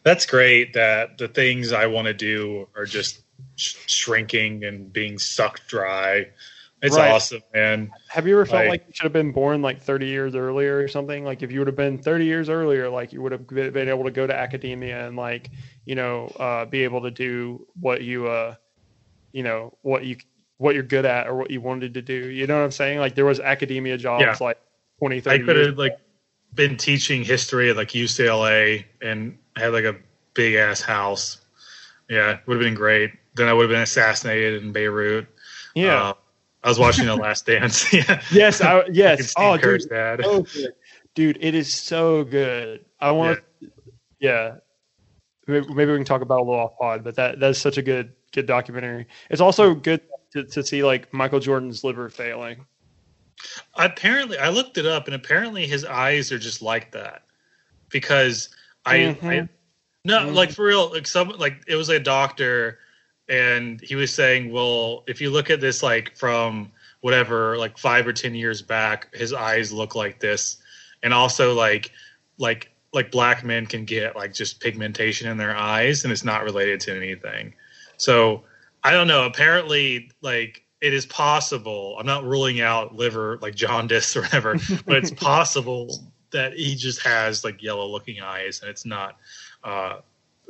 that's great that the things i want to do are just sh- shrinking and being sucked dry it's Right. awesome man Have you ever felt Like- like you should have been born like 30 years earlier or something? Like if you would have been 30 years earlier, like you would have been been able to go to academia and like you know uh, be able to do what you uh you know what you what you're good at or what you wanted to do. You know what I'm saying? Like there was academia jobs Yeah. like 20, i could have like been teaching history at like ucla and had like a big ass house yeah would have been great then i would have been assassinated in beirut yeah. Uh, I was watching The Last Dance. yeah. yes. I, yes. Steve Oh, dude. dad. so. Dude, it is so good. I want yeah. Maybe maybe we can talk about a little off pod, but that that's such a good good documentary. It's also good to, to see like Michael Jordan's liver failing. Apparently, I looked it up, and apparently his eyes are just like that because I, I Mhm. no, Mhm. like for real, like some like it was a doctor, and he was saying, well, if you look at this like from whatever like five or ten years back, his eyes look like this, and also like like like black men can get like just pigmentation in their eyes, and it's not related to anything. So I don't know. Apparently, like it is possible. I'm not ruling out liver like jaundice or whatever, but it's possible that he just has like yellow looking eyes, and it's not uh,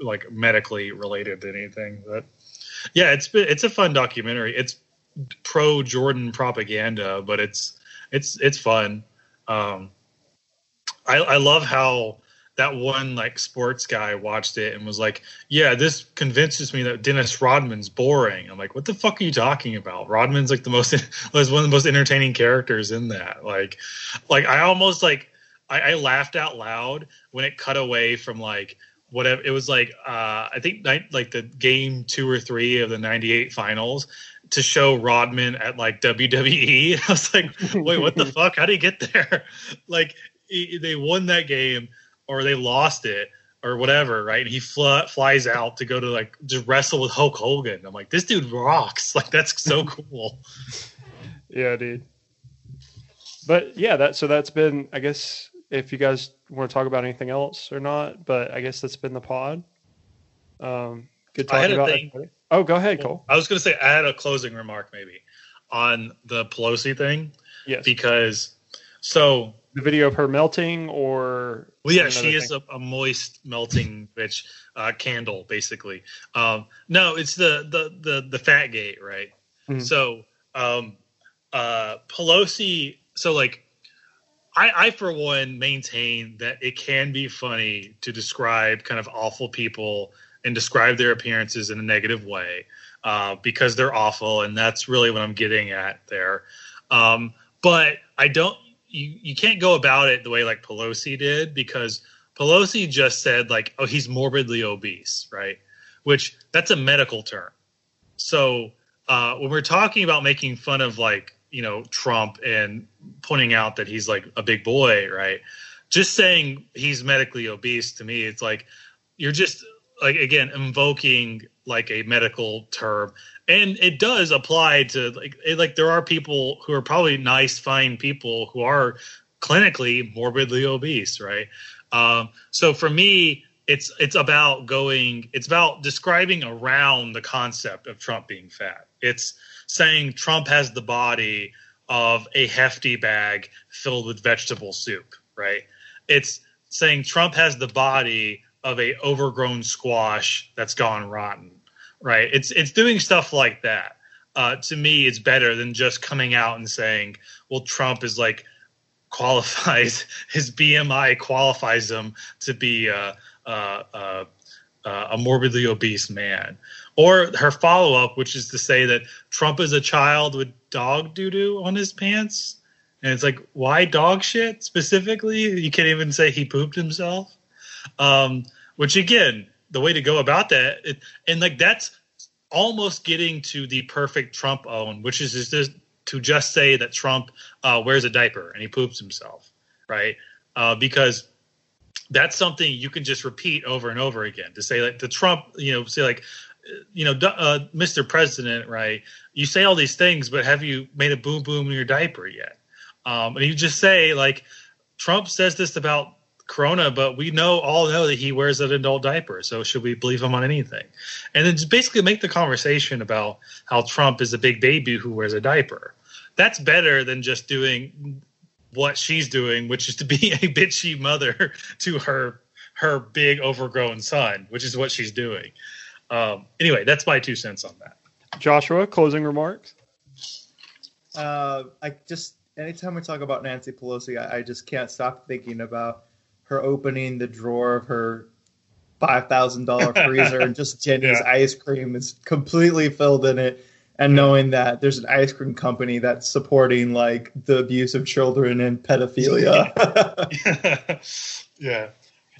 like medically related to anything. But yeah, it's been, it's a fun documentary. It's pro Jordan propaganda, but it's it's it's fun. Um, I I love how that one like sports guy watched it and was like, "Yeah, this convinces me that Dennis Rodman's boring." I'm like, "What the fuck are you talking about? Rodman's like the most was one of the most entertaining characters in that." Like, like I almost like I, I laughed out loud when it cut away from like whatever it was like. Uh, I think like the game two or three of the '98 finals to show Rodman at like WWE. I was like, "Wait, what the fuck? How did he get there?" Like he, they won that game or they lost it or whatever, right? And he fl- flies out to go to like just wrestle with Hulk Hogan. I'm like, this dude rocks. Like that's so cool. Yeah, dude. But yeah, that so that's been I guess if you guys want to talk about anything else or not, but I guess that's been the pod. Um good talking about thing. Oh, go ahead, Cole. I was gonna say I had a closing remark maybe on the Pelosi thing Yes. because so the video of her melting or Well, yeah, she is a, a moist melting bitch uh, candle, basically. Um, no, it's the the the the fat gate, right? Mhm. So, um, uh, Pelosi. So, like, I, I for one maintain that it can be funny to describe kind of awful people and describe their appearances in a negative way uh, because they're awful, and that's really what I'm getting at there. Um, but I don't. You you can't go about it the way like Pelosi did because Pelosi just said like, oh, he's morbidly obese, right? Which that's a medical term. So uh, when we're talking about making fun of like you know Trump and pointing out that he's like a big boy, right? Just saying he's medically obese to me, it's like you're just like again invoking like a medical term, and it does apply to like it, like there are people who are probably nice, fine people who are clinically morbidly obese, right? Um, so for me, it's it's about going. It's about describing around the concept of Trump being fat. It's saying Trump has the body of a hefty bag filled with vegetable soup. Right. It's saying Trump has the body of a overgrown squash that's gone rotten. Right. It's it's doing stuff like that. Uh, to me, it's better than just coming out and saying, "Well, Trump is like qualifies his BMI qualifies him to be a, a, a, a morbidly obese man." Or her follow up, which is to say that Trump is a child with dog doo doo on his pants. And it's like, why dog shit specifically? You can't even say he pooped himself. Um, which again, the way to go about that, it, and like that's almost getting to the perfect Trump own, which is just to just say that Trump uh, wears a diaper and he poops himself, right? Uh, because that's something you can just repeat over and over again to say like the Trump, you know, say like, you know, uh, Mr. President, right? You say all these things, but have you made a boom boom in your diaper yet? Um, and you just say like, Trump says this about Corona, but we know all know that he wears an adult diaper. So should we believe him on anything? And then just basically make the conversation about how Trump is a big baby who wears a diaper. That's better than just doing what she's doing, which is to be a bitchy mother to her her big overgrown son, which is what she's doing. Um, anyway, that's my two cents on that. Joshua, closing remarks. Uh, I just anytime we talk about Nancy Pelosi, I, I just can't stop thinking about her opening the drawer of her five thousand dollar freezer and just Jeni's yeah. ice cream is completely filled in it, and knowing that there's an ice cream company that's supporting like the abuse of children and pedophilia. yeah,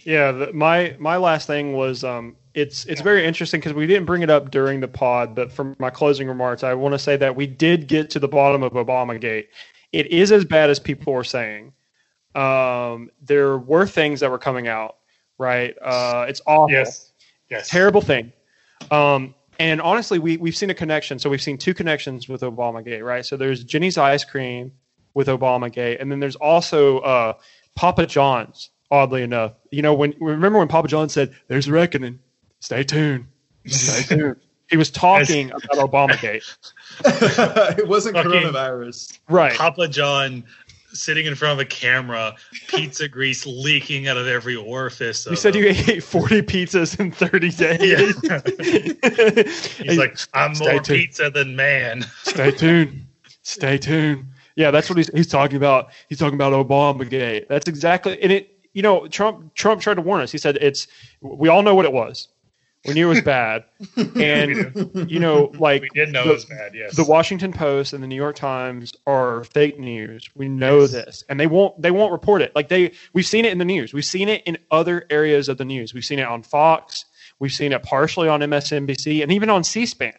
yeah. The, my my last thing was um, it's it's very interesting because we didn't bring it up during the pod, but for my closing remarks, I want to say that we did get to the bottom of Obamagate. It is as bad as people are saying um, there were things that were coming out, right? Uh, it's awful. Yes. Yes. Terrible thing. Um, and honestly, we, we've seen a connection. So we've seen two connections with Obama Obamagate, right? So there's Jeni's ice cream with Obama Obamagate, and then there's also uh, Papa John's, oddly enough. You know, when remember when Papa John said, There's a reckoning. Stay tuned. Stay tuned. He was talking about Obamagate. it wasn't Fucking, coronavirus. Right. Papa John sitting in front of a camera, pizza grease leaking out of every orifice. You said you ate 40 pizzas in 30 days. Yeah. he's like, I'm more tuned. pizza than man. Stay tuned. Stay tuned. Yeah, that's what he's he's talking about. He's talking about Obama gate. That's exactly and it you know, Trump Trump tried to warn us. He said it's we all know what it was. We knew it was bad, and you know, like we did know the, it was bad. Yes, the Washington Post and the New York Times are fake news. We know yes. this, and they won't they won't report it. Like they, we've seen it in the news. We've seen it in other areas of the news. We've seen it on Fox. We've seen it partially on MSNBC and even on C-SPAN.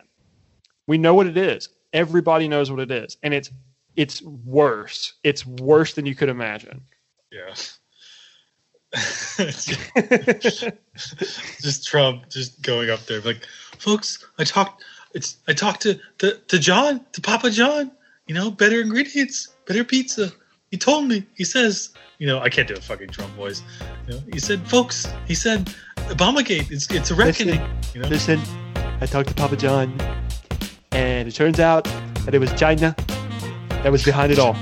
We know what it is. Everybody knows what it is, and it's it's worse. It's worse than you could imagine. Yeah. just Trump just going up there like, folks, I talked it's I talked to, to to John, to Papa John, you know, better ingredients, better pizza. He told me, he says, you know, I can't do a fucking Trump voice. You know, he said, folks, he said, Obamagate, it's it's a reckoning. Listen, you know? listen, I talked to Papa John, and it turns out that it was China that was behind it all.